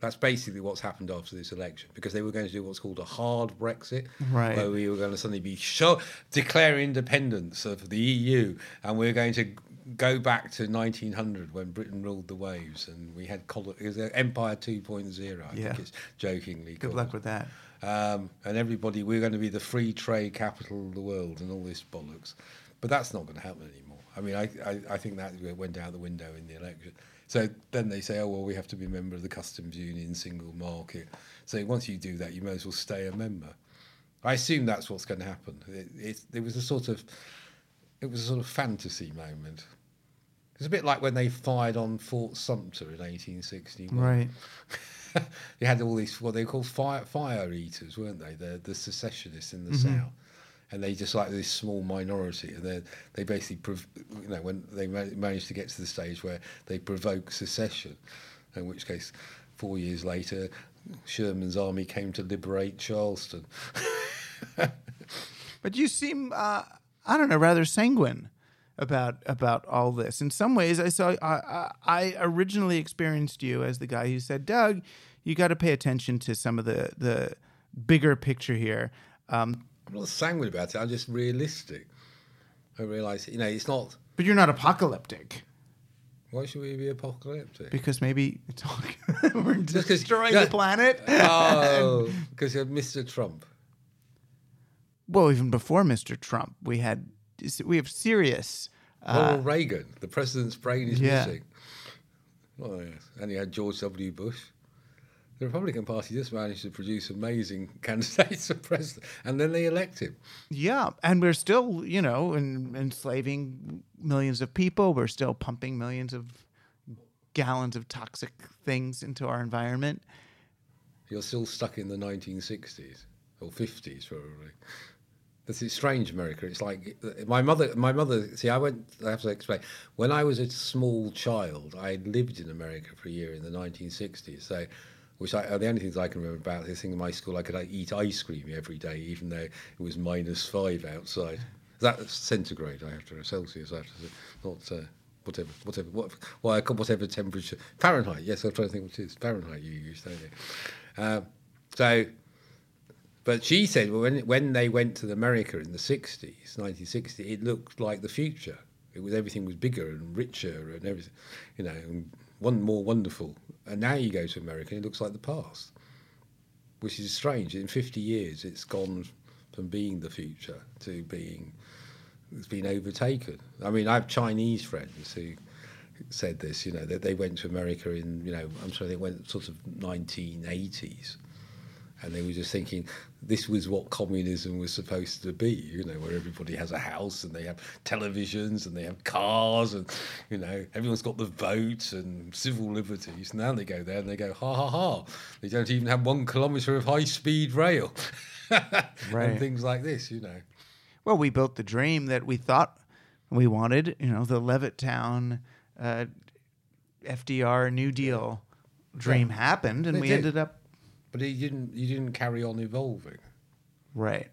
Speaker 3: That's basically what's happened after this election because they were going to do what's called a hard Brexit,
Speaker 2: right.
Speaker 3: where we were going to suddenly be show, declare independence of the EU, and we are going to go back to 1900 when Britain ruled the waves and we had it was Empire 2.0. I
Speaker 2: yeah.
Speaker 3: think it's jokingly.
Speaker 2: Good
Speaker 3: called.
Speaker 2: luck with that.
Speaker 3: Um, and everybody, we're going to be the free trade capital of the world and all this bollocks, but that's not going to happen anymore. I mean, I, I, I think that went out the window in the election. So then they say, oh, well, we have to be a member of the customs union, single market. So once you do that, you may as well stay a member. I assume that's what's going to happen. It, it, it was a sort of, it was a sort of fantasy moment. It's a bit like when they fired on Fort Sumter in 1861.
Speaker 2: Right.
Speaker 3: they had all these what they called fire fire eaters, weren't they? The the secessionists in the mm-hmm. south and they just like this small minority, and they they basically prov- you know when they ma- managed to get to the stage where they provoke secession, in which case, four years later, Sherman's army came to liberate Charleston.
Speaker 2: but you seem uh, I don't know rather sanguine about about all this. In some ways, I saw I, I originally experienced you as the guy who said, "Doug, you got to pay attention to some of the the bigger picture here. Um,
Speaker 3: I'm not sanguine about it. I'm just realistic. I realise, you know, it's not.
Speaker 2: but you're not apocalyptic
Speaker 3: Why should we be apocalyptic?
Speaker 2: because maybe it's all, we're destroying
Speaker 3: yeah.
Speaker 2: the planet.
Speaker 3: Oh, because you're Mr. Trump.
Speaker 2: well, even before Mr. Trump, we had we have serious.
Speaker 3: Uh, Ronald Reagan, the president's brain is
Speaker 2: yeah.
Speaker 3: missing. Oh, yes. And you had George W. Bush. The Republican Party just managed to produce amazing candidates for president, and then they elect him.
Speaker 2: Yeah, and we're still, you know, en- enslaving millions of people. We're still pumping millions of gallons of toxic things into our environment.
Speaker 3: You're still stuck in the 1960s or 50s, probably. This is strange, America. It's like my mother. My mother. See, I went. I have to explain. When I was a small child, I lived in America for a year in the 1960s. So, which I, the only things I can remember about this thing in my school, I could uh, eat ice cream every day, even though it was minus five outside. That's centigrade. I have to Celsius. I have to say, not. Uh, Whatever, whatever, what, well, whatever temperature. Fahrenheit, yes, I'm trying to think what it is. Fahrenheit you use, don't you? Uh, so, but she said well, when when they went to America in the 60s, 1960, it looked like the future. It was everything was bigger and richer and everything, you know, and one more wonderful. And now you go to America, and it looks like the past, which is strange. In 50 years, it's gone from being the future to being it's been overtaken. I mean, I have Chinese friends who said this. You know, that they went to America in you know I'm sorry they went sort of 1980s, and they were just thinking this was what communism was supposed to be. You know, where everybody has a house and they have televisions and they have cars and you know everyone's got the vote and civil liberties. Now they go there and they go ha ha ha. They don't even have one kilometre of high speed rail.
Speaker 2: Right.
Speaker 3: and things like this, you know.
Speaker 2: Well, we built the dream that we thought we wanted. You know, the Levittown, uh, FDR New Deal dream
Speaker 3: Yeah.
Speaker 2: happened, and
Speaker 3: They
Speaker 2: we
Speaker 3: did.
Speaker 2: ended up
Speaker 3: But you didn't. You didn't carry on evolving.
Speaker 2: right.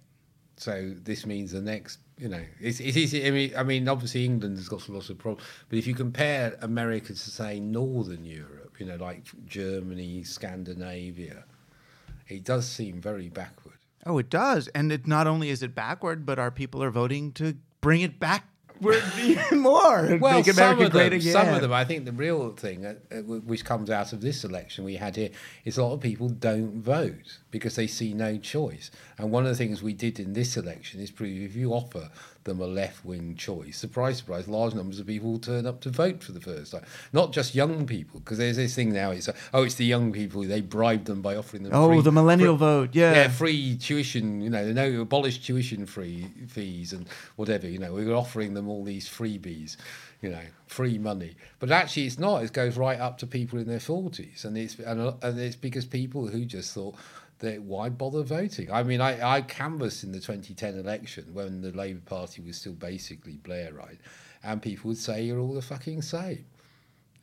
Speaker 3: So this means the next, you know, it's, it is. I mean, I mean, obviously England has got lots of problems, but if you compare America to say Northern Europe, you know, like Germany, Scandinavia, it does seem very backward.
Speaker 2: Oh, it does, and it not only is it backward, but our people are voting to bring it backward even more.
Speaker 3: Well,
Speaker 2: make
Speaker 3: some
Speaker 2: America
Speaker 3: of
Speaker 2: great
Speaker 3: them,
Speaker 2: again.
Speaker 3: some of them. I think the real thing uh, uh, which comes out of this election we had here is a lot of people don't vote because they see no choice. And one of the things we did in this election is prove if you offer them a left-wing choice, surprise, surprise, large numbers of people will turn up to vote for the first time. Not just young people, because there's this thing now. It's oh, it's the young people. They bribe them by offering them.
Speaker 2: Oh,
Speaker 3: free-
Speaker 2: the millennial
Speaker 3: free-
Speaker 2: vote, yeah.
Speaker 3: yeah, free tuition. You know, they know abolish tuition free fees and whatever. You know, we were offering them all these freebies. You know, free money, but actually it's not. It goes right up to people in their forties, and it's and, and it's because people who just thought that why bother voting? I mean, I, I canvassed in the 2010 election when the Labour Party was still basically Blairite, and people would say you're all the fucking same.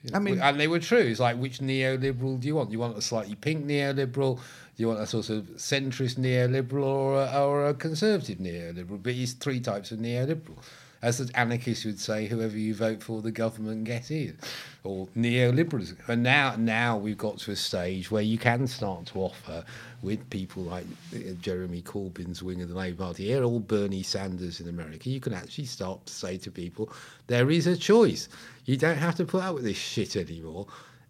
Speaker 3: You
Speaker 2: I mean-
Speaker 3: and they were true. It's like, which neoliberal do you want? Do you want a slightly pink neoliberal? Do you want a sort of centrist neoliberal or a, or a conservative neoliberal? But it's three types of neoliberal. As the anarchists would say, whoever you vote for, the government get in, or neoliberalism. And now, now we've got to a stage where you can start to offer, with people like uh, Jeremy Corbyn's wing of the Labour Party, here, all Bernie Sanders in America, you can actually start to say to people, there is a choice. You don't have to put up with this shit anymore.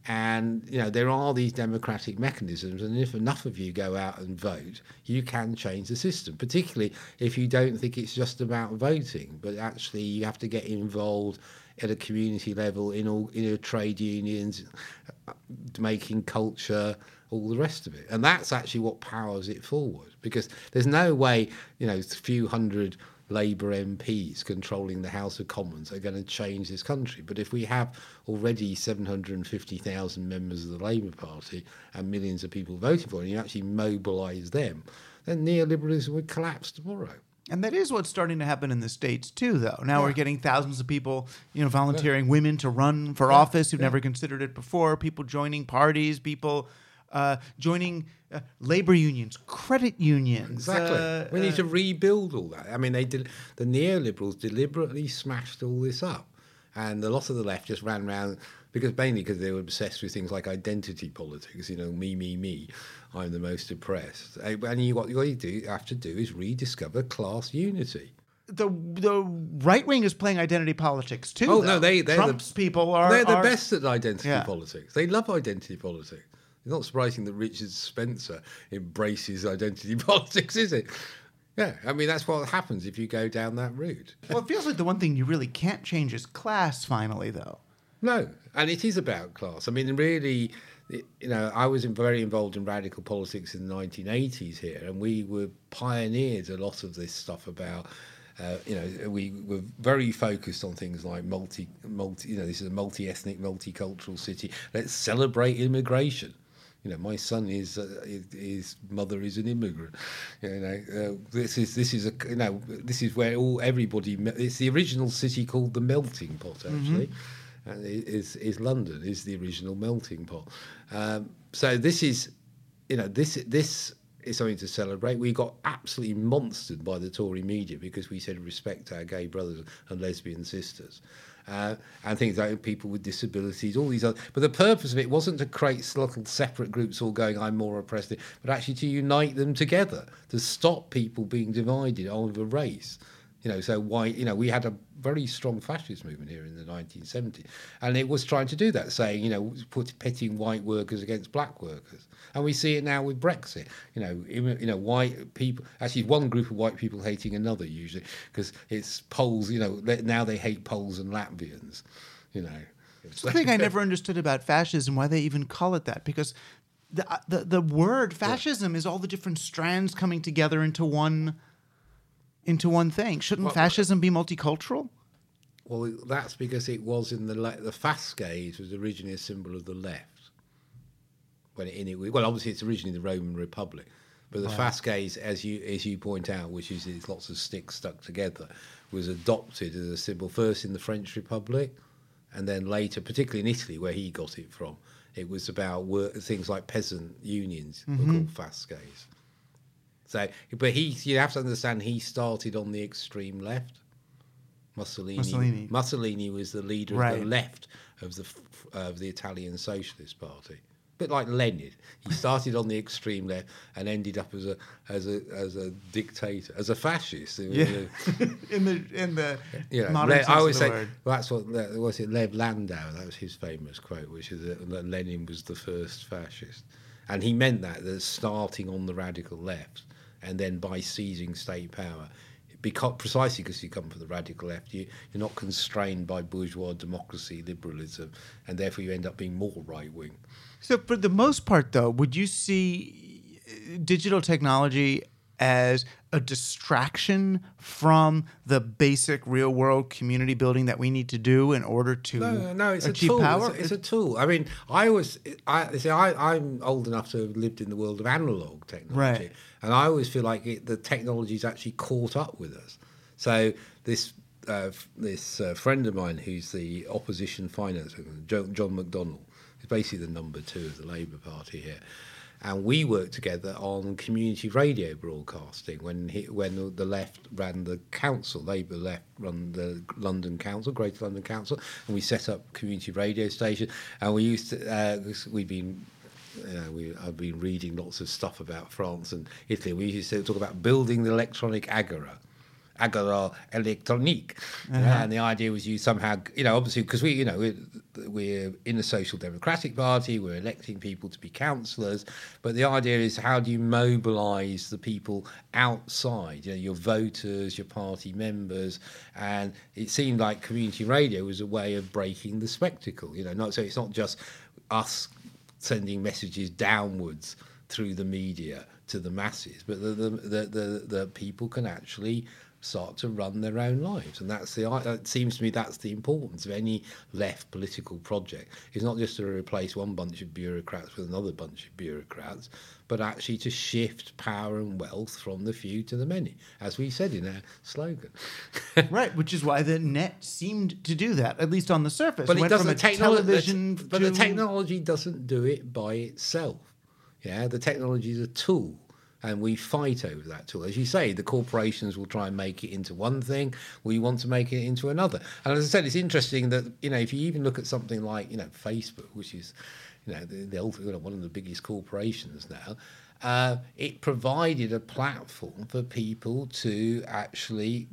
Speaker 3: And you know there are these democratic mechanisms, and if enough of you go out and vote, you can change the system. Particularly if you don't think it's just about voting, but actually you have to get involved at a community level in all in your trade unions, uh, making culture, all the rest of it. And that's actually what powers it forward. Because there's no way you know a few hundred Labour MPs controlling the House of Commons are going to change this country. But if we have already 750,000 members of the Labour Party and millions of people voting for it, and you actually mobilise them, then neoliberalism would collapse tomorrow.
Speaker 2: And that is what's starting to happen in the states too, though. Now
Speaker 3: Yeah.
Speaker 2: we're getting thousands of people, you know, volunteering women to run for office who've never considered it before. People joining parties, people uh, joining uh, labor unions, credit unions.
Speaker 3: Exactly.
Speaker 2: uh,
Speaker 3: we need
Speaker 2: uh,
Speaker 3: to rebuild all that. I mean, they did, the neoliberals deliberately smashed all this up. and a lot of the left just ran around because mainly because they were obsessed with things like identity politics. You know, me, me, me. I'm the most oppressed. Uh, And you, what you do have to do is rediscover class unity.
Speaker 2: The the right wing is playing identity politics too.
Speaker 3: Oh
Speaker 2: though.
Speaker 3: no, they they're
Speaker 2: Trump's
Speaker 3: the,
Speaker 2: people are
Speaker 3: they're the
Speaker 2: are-
Speaker 3: best at identity
Speaker 2: Yeah.
Speaker 3: politics. They love identity politics. It's not surprising that Richard Spencer embraces identity politics, is it? Yeah, I mean that's what happens if you go down that route.
Speaker 2: Well, it feels like the one thing you really can't change is class. Finally, though.
Speaker 3: No, and it is about class. I mean, really, you know, I was very involved in radical politics in the 1980s here, and we were pioneered a lot of this stuff about. Uh, you know, we were very focused on things like multi, multi. You know, this is a multi-ethnic, multicultural city. Let's celebrate immigration. You know, my son is uh, his- his mother is an immigrant. You know, uh, this is this is a you know this is where all everybody. me- It's the original city called the melting pot actually and i- is is London is the original melting pot. Um, so this is, you know, this this is something to celebrate. We got absolutely monstered by the Tory media because we said respect our gay brothers and lesbian sisters. Uh, and things like people with disabilities, all these other. But the purpose of it wasn't to create little separate groups all going, I'm more oppressed, but actually to unite them together, to stop people being divided over race. You know, so why, you know, we had a very strong fascist movement here in the 1970s, and it was trying to do that, saying, you know, put pitting white workers against black workers, and we see it now with Brexit. You know, you know, white people actually one group of white people hating another usually because it's Poles. You know, now they hate Poles and Latvians. You know,
Speaker 2: It's the thing I never understood about fascism, why they even call it that, because the uh, the, the word fascism is all the different strands coming together into one into one thing. Shouldn't
Speaker 3: Well-
Speaker 2: fascism be multicultural?
Speaker 3: Well, that's because it was in the le- the Fasces was originally a symbol of the left. When it, in it, well, obviously it's originally the Roman Republic, but the
Speaker 10: Right.
Speaker 3: Fasces, as you as you point out, which is it's lots of sticks stuck together, was adopted as a symbol first in the French Republic, and then later, particularly in Italy, where he got it from. It was about work, things like peasant unions were
Speaker 2: Mhm.
Speaker 3: called Fasces. So, but he, you have to understand, he started on the extreme left. Mussolini.
Speaker 2: Mussolini.
Speaker 3: Mussolini was the leader of the left of the of the Italian Socialist Party. A bit like Lenin, he started on the extreme left and ended up as a as a as a dictator, as a fascist.
Speaker 2: Yeah. in the in the
Speaker 3: know,
Speaker 2: modern
Speaker 3: Le- I always say that's what Le- was it. Lev Landau, that was his famous quote, which is that that Lenin was the first fascist, and he meant that that starting on the radical left and then by seizing state power, because precisely because you come from the radical left, you you're not constrained by bourgeois democracy, liberalism, and therefore you end up being more right wing.
Speaker 2: So, for the most part, though, would you see uh, digital technology as a distraction from the basic real world community building that we need to do in order to
Speaker 3: No, no, it's a tool.
Speaker 2: power?
Speaker 3: It's, a, it's a tool. I mean, I was, I see, I, I'm old enough to have lived in the world of analog technology,
Speaker 2: Right.
Speaker 3: And I always feel like it, the technology's actually caught up with us. So this. Uh, this uh, friend of mine, who's the opposition finance, John, John McDonnell, is basically the number two of the Labour Party here, and we worked together on community radio broadcasting when he, when the left ran the council, Labour left run the London Council, Greater London Council, and we set up community radio station, and we used to uh, we've been. You know, we, I've been reading lots of stuff about France and Italy. We used to talk about building the electronic agora, agora électronique,
Speaker 2: Uh-huh.
Speaker 3: and the idea was you somehow, you know, obviously because we, you know, we're, we're in the Social Democratic Party, we're electing people to be councillors, but the idea is how do you mobilise the people outside, you know, your voters, your party members, and it seemed like community radio was a way of breaking the spectacle, you know, not so it's not just us sending messages downwards through the media to the masses, but the the, the, the, the people can actually start to run their own lives, and that's the. It seems to me that's the importance of any left political project. It's not just to replace one bunch of bureaucrats with another bunch of bureaucrats, but actually to shift power and wealth from the few to the many, as we said in our slogan.
Speaker 2: right, which is why the net seemed to do that, at least on the surface.
Speaker 3: But it doesn't.
Speaker 2: from
Speaker 3: The
Speaker 2: a
Speaker 3: technology,
Speaker 2: television
Speaker 3: but
Speaker 2: to
Speaker 3: the technology doesn't do it by itself. Yeah, the technology is a tool, and we fight over that tool. As you say, the corporations will try and make it into one thing. We want to make it into another. And as I said, it's interesting that you know if you even look at something like you know Facebook, which is you know the, the know, one of the biggest corporations now. Uh, it provided a platform for people to actually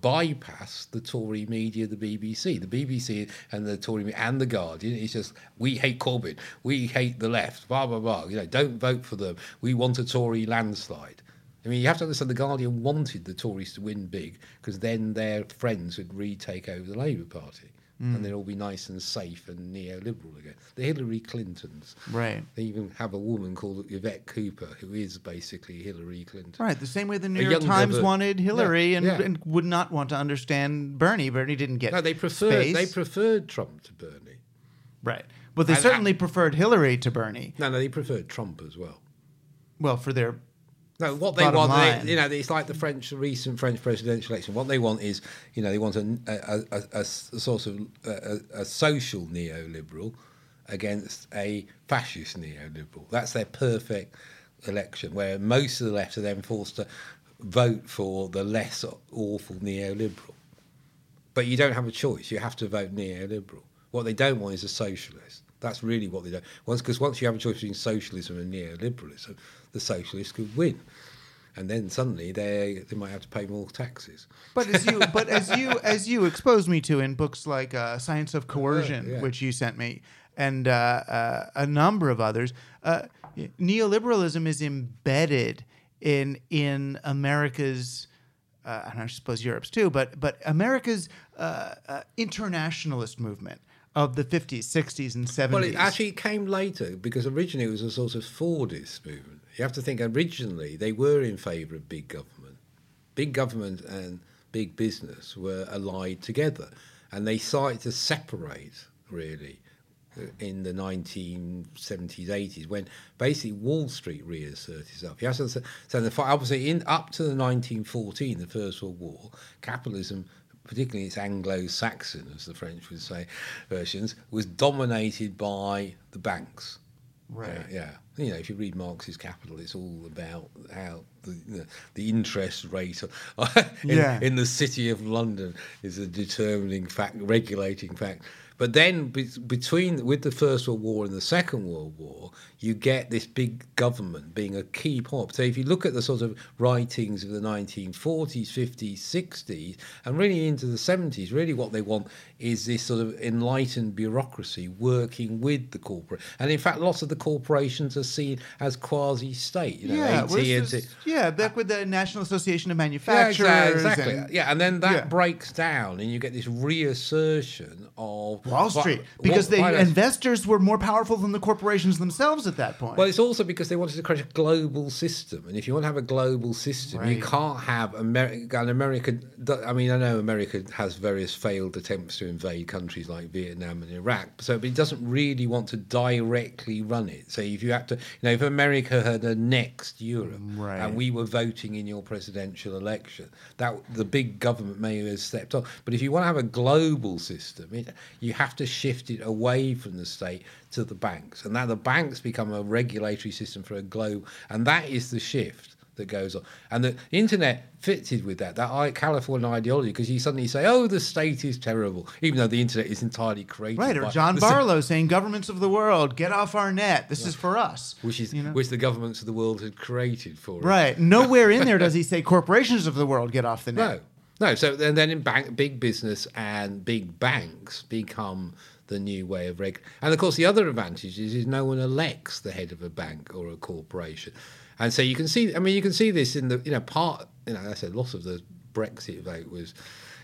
Speaker 3: bypass the Tory media, the BBC. The BBC and the Tory media and the Guardian is just we hate Corbyn, we hate the left, blah blah blah. You know, don't vote for them. We want a Tory landslide. I mean, you have to understand the Guardian wanted the Tories to win big because then their friends would retake over the Labour Party. Mm. And they'd all be nice and safe and neoliberal again. The Hillary Clintons.
Speaker 2: Right.
Speaker 3: They even have a woman called Yvette Cooper, who is basically Hillary Clinton.
Speaker 2: Right. The same way the New York Times wanted Hillary yeah, and, yeah. and, would not want to understand Bernie. Bernie didn't get.
Speaker 3: No, they preferred
Speaker 2: space.
Speaker 3: they preferred Trump to Bernie.
Speaker 2: Right. But they and, certainly preferred Hillary to Bernie.
Speaker 3: No, no, they preferred Trump as well.
Speaker 2: Well, for their
Speaker 3: no, what they want, they, you know, it's like the French recent French presidential election. What they want is, you know, they want a, a, a, a sort of a, social neoliberal against a fascist neoliberal. That's their perfect election, where most of the left are then forced to vote for the less awful neoliberal. But you don't have a choice. You have to vote neoliberal. What they don't want is a socialist. That's really what they don't. Once because once you have a choice between socialism and neoliberalism, the socialists could win. And then suddenly they they might have to pay more taxes.
Speaker 2: But as you but as you as you exposed me to in books like uh, Science of Coercion, uh, yeah. which you sent me, and uh, uh a number of others, uh, neoliberalism is embedded in in America's. Uh, and I suppose Europe's too, but but America's internationalist movement of the 50s, 60s, and 70s.
Speaker 3: Well, it actually came later because originally it was a sort of Fordist movement. You have to think originally they were in favour of big government. Big government and big business were allied together, and they started to separate really uh, in the 1970s, 80s, when basically Wall Street reasserted itself. You have to so the, obviously in up to the 1914, the First World War, capitalism particularly its Anglo-Saxon, as the French would say, versions, was dominated by the banks.
Speaker 2: Right.
Speaker 3: Uh, yeah. You know, if you read Marx's Capital, it's all about how the you know, the interest rate in, yeah. in the city of London is a determining fact, regulating fact. But then be- between with the First World War and the Second World War, you get this big government being a key point. So if you look at the sort of writings of the 1940s, 50s, 60s, and really into the 70s, really what they want is this sort of enlightened bureaucracy working with the corporate. And in fact, lots of the corporations are seen as quasi-state. You know,
Speaker 2: yeah,
Speaker 3: AT&T.
Speaker 2: yeah, back with the National Association of Manufacturers. Yeah,
Speaker 3: exactly.
Speaker 2: And,
Speaker 3: yeah, and then that yeah. breaks down, and you get this reassertion of
Speaker 2: Wall Street because the investors were more powerful than the corporations themselves at that point.
Speaker 3: Well, it's also because they wanted to create a global system, and if you want to have a global system, right. you can't have America. And America, I mean, I know America has various failed attempts to invade countries like Vietnam and Iraq, so but it doesn't really want to directly run it. So if you have to, you know, if America had a next Europe, right. and we were voting in your presidential election, that the big government may have stepped off. But if you want to have a global system, it, you have to shift it away from the state to the banks. And now the banks become a regulatory system for a globe. And that is the shift that goes on. And the internet fitted with that, that I California ideology, because you suddenly say, oh, the state is terrible, even though the internet is entirely created.
Speaker 2: Right, or John Barlow saying, governments of the world, get off our net. This is for us.
Speaker 3: Which is you know? which the governments of the world had created for
Speaker 2: Right. Nowhere in there does he say corporations of the world get off the net.
Speaker 3: No. No, so and then in bank, big business and big banks become the new way of reg. And of course, the other advantage is, is no one elects the head of a bank or a corporation, and so you can see. I mean, you can see this in the you know part. You know, I said lots of the Brexit vote was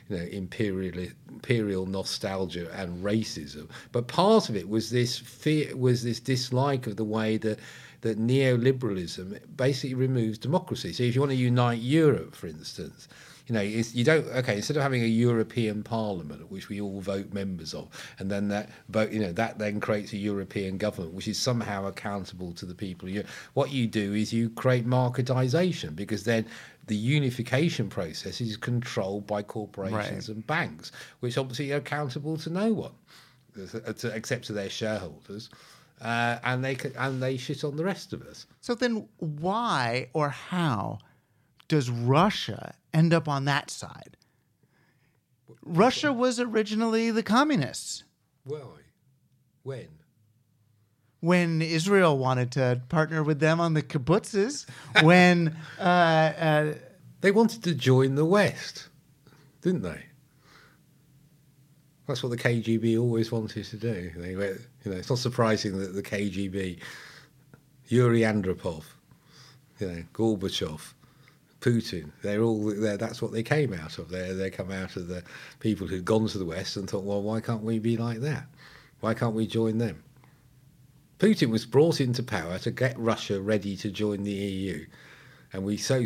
Speaker 3: you know imperial imperial nostalgia and racism, but part of it was this fear was this dislike of the way that that neoliberalism basically removes democracy. So if you want to unite Europe, for instance you know, you don't okay. Instead of having a European Parliament, which we all vote members of, and then that vote, you know, that then creates a European government, which is somehow accountable to the people. You, what you do is you create marketization because then the unification process is controlled by corporations right. and banks, which obviously are accountable to no one, except to their shareholders uh, and they and they shit on the rest of us.
Speaker 2: So then, why or how does Russia end up on that side? Russia was originally the communists.
Speaker 3: Why? When?
Speaker 2: When Israel wanted to partner with them on the kibbutzes, when uh, uh,
Speaker 3: They wanted to join the West, didn't they? That's what the KGB always wanted to do. They went, you know, it's not surprising that the KGB, Yuri Andropov, you know, Gorbachev, Putin, they're all they're, that's what they came out of. They they come out of the people who'd gone to the West and thought, well, why can't we be like that? Why can't we join them? Putin was brought into power to get Russia ready to join the EU, and we so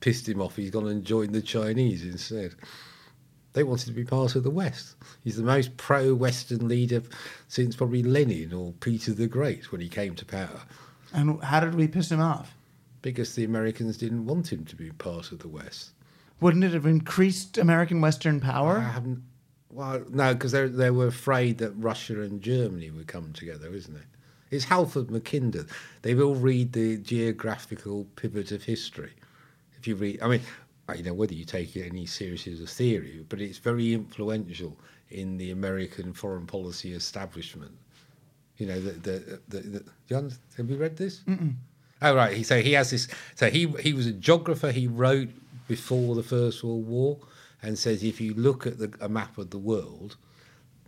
Speaker 3: pissed him off he's gone and joined the Chinese instead. They wanted to be part of the West. He's the most pro-Western leader since probably Lenin or Peter the Great when he came to power.
Speaker 2: and how did we piss him off?
Speaker 3: Because the Americans didn't want him to be part of the West.
Speaker 2: Wouldn't it have increased American Western power?
Speaker 3: I haven't. Well, no, because they they were afraid that Russia and Germany would come together, isn't it? It's Halford Mackinder. They will read the geographical pivot of history. If you read, I mean, you know, whether you take it any seriously as a theory, but it's very influential in the American foreign policy establishment. You know, the the, the, the have you read this?
Speaker 2: Mm-mm.
Speaker 3: Oh right, so he has this. So he he was a geographer. He wrote before the First World War, and says if you look at the, a map of the world,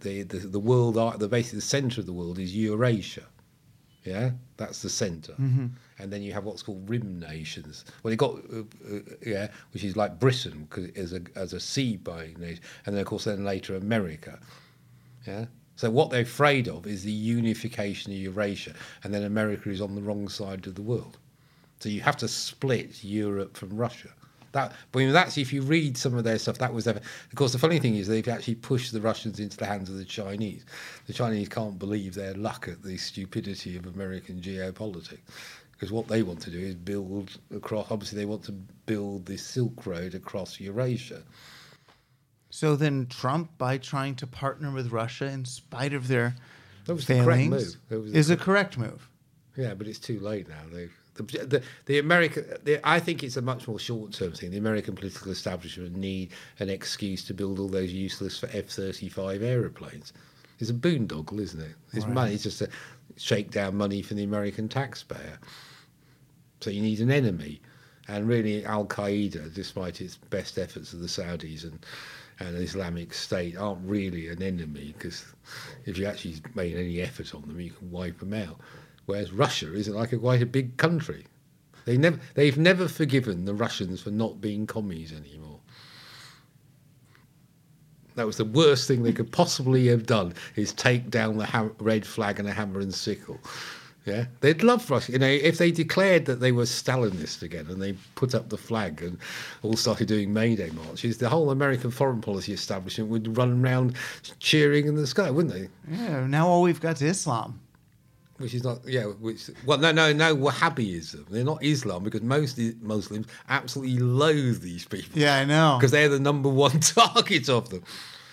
Speaker 3: the the, the world are the basically the centre of the world is Eurasia. Yeah, that's the center
Speaker 2: Mhm.
Speaker 3: and then you have what's called rim nations. Well, you got uh, uh, yeah, which is like Britain because as a as a sea buying nation, and then of course then later America. Yeah. So what they're afraid of is the unification of Eurasia, and then America is on the wrong side of the world. So you have to split Europe from Russia. That, but that's if you read some of their stuff. That was ever. Of course, the funny thing is they've actually pushed the Russians into the hands of the Chinese. The Chinese can't believe their luck at the stupidity of American geopolitics, because what they want to do is build across. Obviously, they want to build the Silk Road across Eurasia.
Speaker 2: So then Trump, by trying to partner with Russia in spite of their
Speaker 3: That was the correct
Speaker 2: failings,
Speaker 3: move. Was the
Speaker 2: is a
Speaker 3: correct-
Speaker 2: move.
Speaker 3: Yeah, but it's too late now. The, the, the American, the, I think it's a much more short-term thing. The American political establishment need an excuse to build all those useless F-35 aeroplanes. It's a boondoggle, isn't it? It's
Speaker 2: Right.
Speaker 3: money. It's just to shake down money from the American taxpayer. So you need an enemy, and really Al Qaeda, despite its best efforts of the Saudis and and Islamic State, aren't really an enemy because if you actually made any effort on them, you can wipe them out. Whereas Russia is like a, quite a big country. They never, they've never forgiven the Russians for not being commies anymore. That was the worst thing they could possibly have done is take down the red flag and a hammer and sickle. Yeah, they'd love Russia. You know, if they declared that they were Stalinist again and they put up the flag and all started doing May Day marches, the whole American foreign policy establishment would run around cheering in the sky, wouldn't they?
Speaker 2: Yeah, now all we've got is Islam.
Speaker 3: Which is not, yeah, which, well, no, no, no, Wahhabism. They're not Islam because most Muslims absolutely loathe these people.
Speaker 2: Yeah, I know.
Speaker 3: Because they're the number one target of them.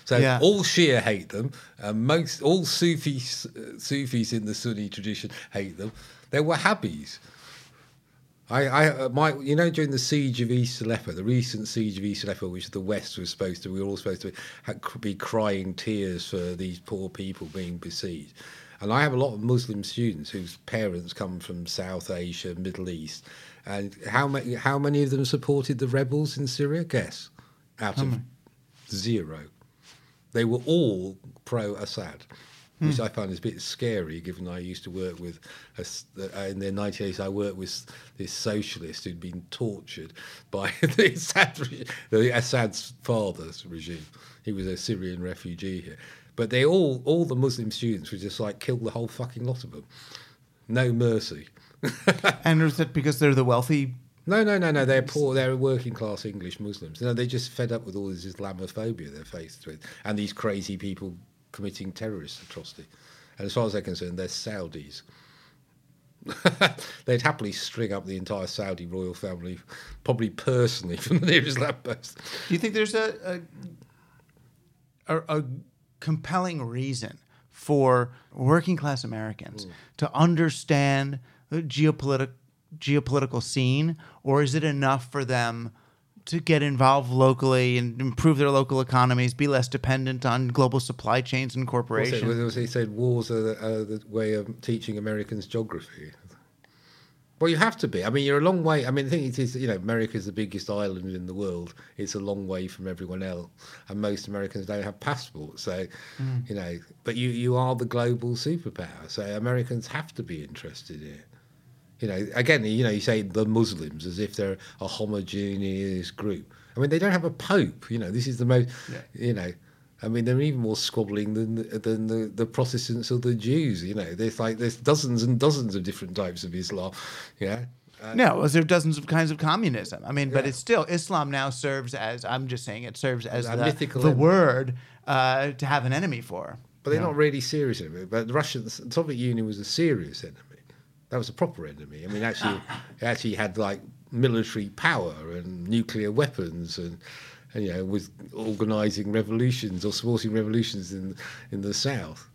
Speaker 3: So
Speaker 2: Yeah.
Speaker 3: all Shia hate them. Um, most all Sufis, Sufis in the Sunni tradition hate them. They were Wahhabis. I, I, my, you know, during the siege of East Aleppo, the recent siege of East Aleppo, which the West was supposed to, we were all supposed to be crying tears for these poor people being besieged. And I have a lot of Muslim students whose parents come from South Asia, Middle East, and how many, how many of them supported the rebels in Syria? Guess, out
Speaker 2: How
Speaker 3: of
Speaker 2: many?
Speaker 3: zero. They were all pro-Assad, which
Speaker 2: Hmm.
Speaker 3: I find is a bit scary, given I used to work with, a uh, in the 1980s, I worked with this socialist who'd been tortured by the Assad, the Assad's father's regime. He was a Syrian refugee here. But they all, all the Muslim students were just like, kill the whole fucking lot of them. No mercy.
Speaker 2: and is that because they're the wealthy?
Speaker 3: No, no, no, no. They're poor. They're working class English Muslims. No, they're just fed up with all this Islamophobia they're faced with, and these crazy people committing terrorist atrocity. And as far as they're concerned, they're Saudis. They'd happily string up the entire Saudi royal family, probably personally from the nearest lamppost.
Speaker 2: Do you think there's a a, a, a compelling reason for working class Americans hmm. to understand geopolitical geopolitical scene, or is it enough for them to get involved locally and improve their local economies, be less dependent on global supply chains and corporations?
Speaker 3: Also, he said wars are the, are the way of teaching Americans geography. Well, you have to be. I mean, you're a long way. I mean, the thing is, you know, America is the biggest island in the world. It's a long way from everyone else, and most Americans don't have passports. So,
Speaker 2: Mm.
Speaker 3: you know, but you you are the global superpower. So Americans have to be interested in it. You know, again, you know, you say the Muslims as if they're a homogeneous group. I mean, they don't have a pope. You know, this is the most. You know. I mean, they're even more squabbling than than the, the Protestants or the Jews. You know, there's like there's dozens and dozens of different types of Islam. Yeah, Uh,
Speaker 2: No, well, there are dozens of kinds of communism. I mean, but it's still Islam now serves as I'm just saying it serves as
Speaker 3: A
Speaker 2: the,
Speaker 3: mythical
Speaker 2: the
Speaker 3: enemy.
Speaker 2: word uh, to have an enemy for.
Speaker 3: But they're not really serious enemy. But the Russian, the Soviet Union was a serious enemy. That was a proper enemy. I mean, actually, it actually had like military power and nuclear weapons and. And, you know, was organising revolutions or supporting revolutions in in the south.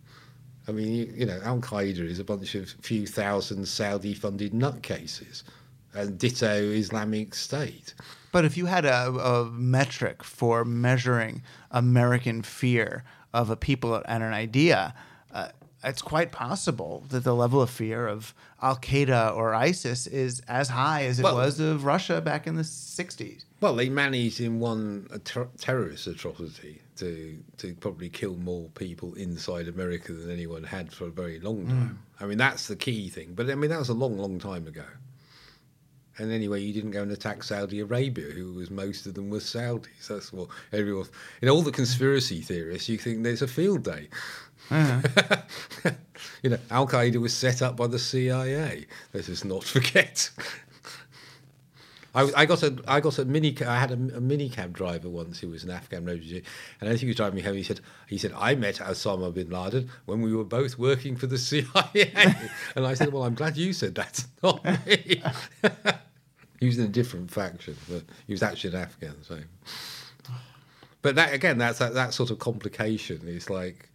Speaker 3: I mean, you, you know, Al Qaeda is a bunch of few thousand Saudi-funded nutcases, and ditto Islamic State.
Speaker 2: But if you had a, a metric for measuring American fear of a people and an idea, it's quite possible that the level of fear of Al Qaeda or ISIS is as high as it
Speaker 3: Well-
Speaker 2: was of Russia back in the 60s.
Speaker 3: Well, they managed in one ter- terrorist atrocity to to probably kill more people inside America than anyone had for a very long hmm. time. I mean, that's the key thing. But I mean, that was a long, long time ago. And anyway, you didn't go and attack Saudi Arabia, who was most of them were Saudis. That's what everyone. In all the conspiracy theorists, you think there's a field day. you know, Al Qaeda was set up by the CIA. Let us not forget. I, I got a I got a mini I had a, a mini cab driver once who was an Afghan refugee, and as he was driving me home, he said he said I met Osama bin Laden when we were both working for the CIA, and I said, well, I'm glad you said that, not me. he was in a different faction, but he was actually an Afghan. So, but that again, that's that, that sort of complication. It's like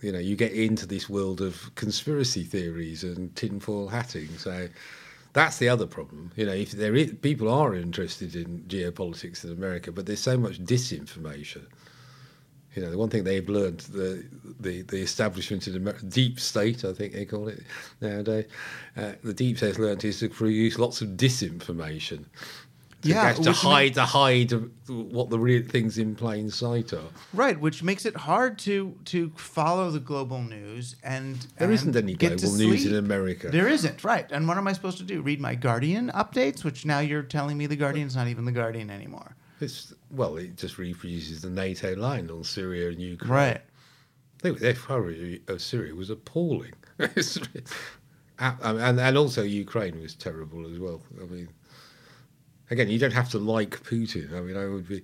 Speaker 3: you know, you get into this world of conspiracy theories and tinfoil hatting. So that's the other problem. You know, if there is, people are interested in geopolitics in America, but there's so much disinformation. You know, the one thing they've learned, the the, the establishment in America, deep state, I think they call it nowadays, uh, the deep state's learned is to produce lots of disinformation. To,
Speaker 2: Yeah,
Speaker 3: to hide to hide what the real things in plain sight are.
Speaker 2: Right, which makes it hard to to follow the global news and
Speaker 3: There isn't any global news in. America.
Speaker 2: There isn't, right? And what am I supposed to do? Read my Guardian updates, which now you're telling me the Guardian's not even the Guardian anymore.
Speaker 3: It's well, it just reproduces the NATO line on Syria and Ukraine.
Speaker 2: Right.
Speaker 3: They, their coverage of Syria was appalling, and and also Ukraine was terrible as well. I mean, again, you don't have to like Putin. I mean, I would be.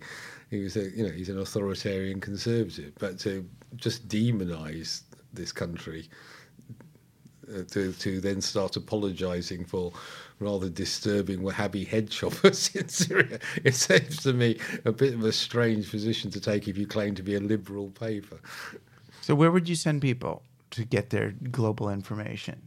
Speaker 3: He was a, you know, he's an authoritarian conservative, but to just demonise this country uh, to, to then start apologising for rather disturbing Wahhabi head choppers in Syria. It seems to me a bit of a strange position to take if you claim to be a liberal paper.
Speaker 2: So where would you send people to get their global information?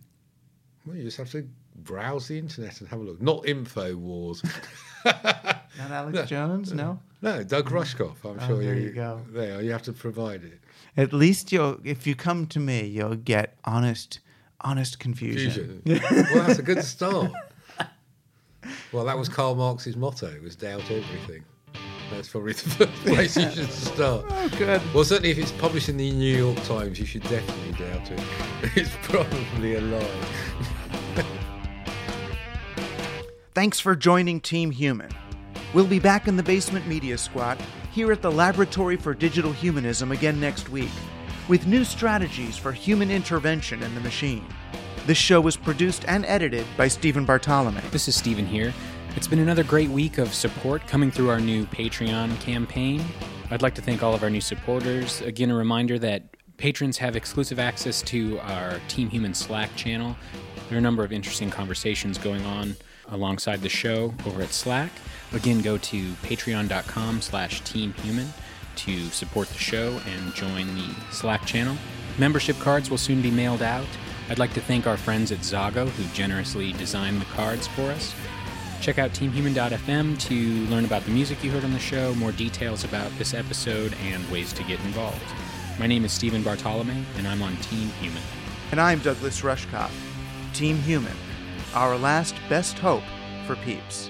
Speaker 3: Well, you just have to browse the internet and have a look. Not InfoWars.
Speaker 2: Not Alex Jones, no.
Speaker 3: No, Doug mm. Rushkoff. I'm
Speaker 2: Oh,
Speaker 3: sure
Speaker 2: there
Speaker 3: you,
Speaker 2: you go.
Speaker 3: There, you have to provide it.
Speaker 2: At least you'll, if you come to me, you'll get honest, honest confusion.
Speaker 3: Fusion. well, that's a good start. Well, that was Karl Marx's motto: was doubt everything. That's probably the first place you should start.
Speaker 2: Oh, good.
Speaker 3: Well, certainly if it's published in the New York Times, you should definitely doubt it. It's probably a lie.
Speaker 2: Thanks for joining Team Human. We'll be back in the Basement Media Squad here at the Laboratory for Digital Humanism again next week with new strategies for human intervention in the machine. This show was produced and edited by Stephen Bartolome.
Speaker 9: This is Stephen here. It's been another great week of support coming through our new Patreon campaign. I'd like to thank all of our new supporters. Again, a reminder that patrons have exclusive access to our Team Human Slack channel. There are a number of interesting conversations going on alongside the show over at Slack. Again, go to patreon.com slash teamhuman to support the show and join the Slack channel. Membership cards will soon be mailed out. I'd like to thank our friends at Zago who generously designed the cards for us. Check out teamhuman.fm to learn about the music you heard on the show, more details about this episode, and ways to get involved. My name is Stephen Bartolome, and I'm on Team Human.
Speaker 2: And I'm Douglas Rushkoff. Team Human, our last best hope for peeps.